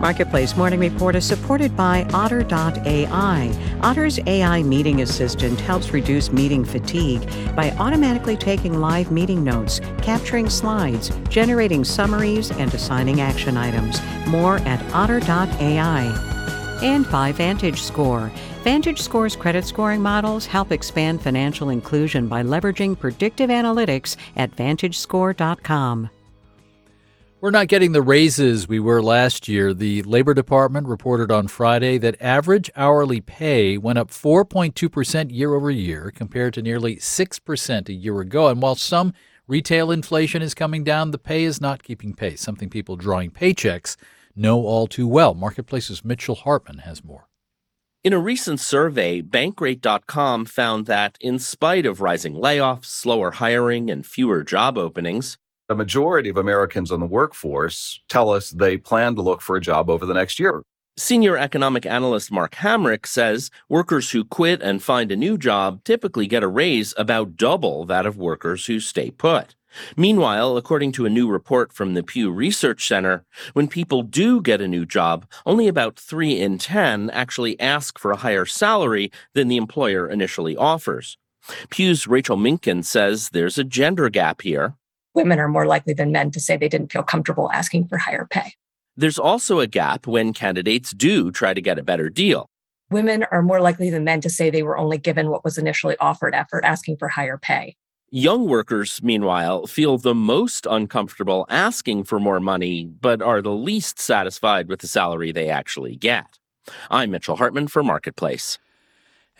Marketplace Morning Report is supported by Otter.ai. Otter's AI meeting assistant helps reduce meeting fatigue by automatically taking live meeting notes, capturing slides, generating summaries, and assigning action items. More at Otter.ai. And by Vantage Score. Vantage Score's credit scoring models help expand financial inclusion by leveraging predictive analytics at VantageScore.com. We're not getting the raises we were last year. The Labor Department reported on Friday that average hourly pay went up 4.2% year over year compared to nearly 6% a year ago. And while some retail inflation is coming down, the pay is not keeping pace, something people drawing paychecks know all too well. Marketplace's Mitchell Hartman has more. In a recent survey, Bankrate.com found that in spite of rising layoffs, slower hiring, and fewer job openings, a majority of Americans in the workforce tell us they plan to look for a job over the next year. Senior economic analyst Mark Hamrick says workers who quit and find a new job typically get a raise about double that of workers who stay put. Meanwhile, according to a new report from the Pew Research Center, when people do get a new job, only about 3 in 10 actually ask for a higher salary than the employer initially offers. Pew's Rachel Minkin says there's a gender gap here women are more likely than men to say they didn't feel comfortable asking for higher pay. There's also a gap when candidates do try to get a better deal. Women are more likely than men to say they were only given what was initially offered after asking for higher pay. Young workers, meanwhile, feel the most uncomfortable asking for more money, but are the least satisfied with the salary they actually get. I'm Mitchell Hartman for Marketplace.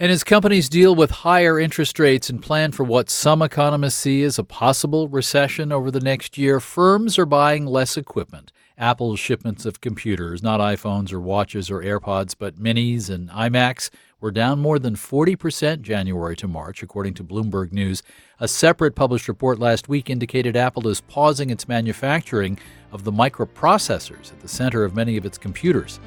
And as companies deal with higher interest rates and plan for what some economists see as a possible recession over the next year, firms are buying less equipment. Apple's shipments of computers, not iPhones or watches or AirPods, but minis and iMacs, were down more than 40% January to March, according to Bloomberg News. A separate published report last week indicated Apple is pausing its manufacturing of the microprocessors at the center of many of its computers.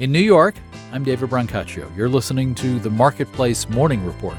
In New York, I'm David Brancaccio. You're listening to the Marketplace Morning Report.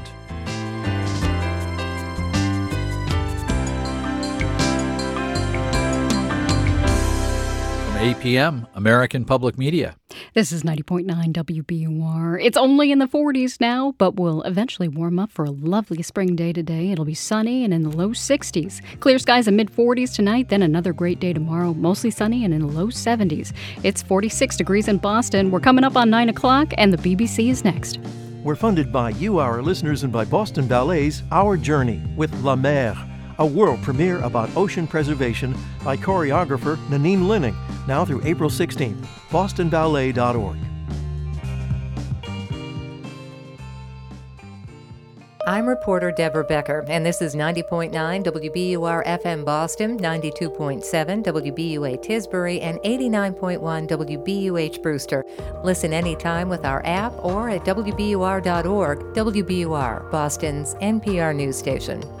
APM, American Public Media. This is 90.9 WBUR. It's only in the 40s now, but will eventually warm up for a lovely spring day today. It'll be sunny and in the low 60s. Clear skies in mid 40s tonight, then another great day tomorrow, mostly sunny and in the low 70s. It's 46 degrees in Boston. We're coming up on 9 o'clock, and the BBC is next. We're funded by you, our listeners, and by Boston Ballet's Our Journey with La Mer, a world premiere about ocean preservation by choreographer Nanine Linning, now through April 16th. BostonBallet.org. I'm reporter Deborah Becker, and this is 90.9 WBUR FM Boston, 92.7 WBUA Tisbury, and 89.1 WBUH Brewster. Listen anytime with our app or at WBUR.org. WBUR, Boston's NPR news station.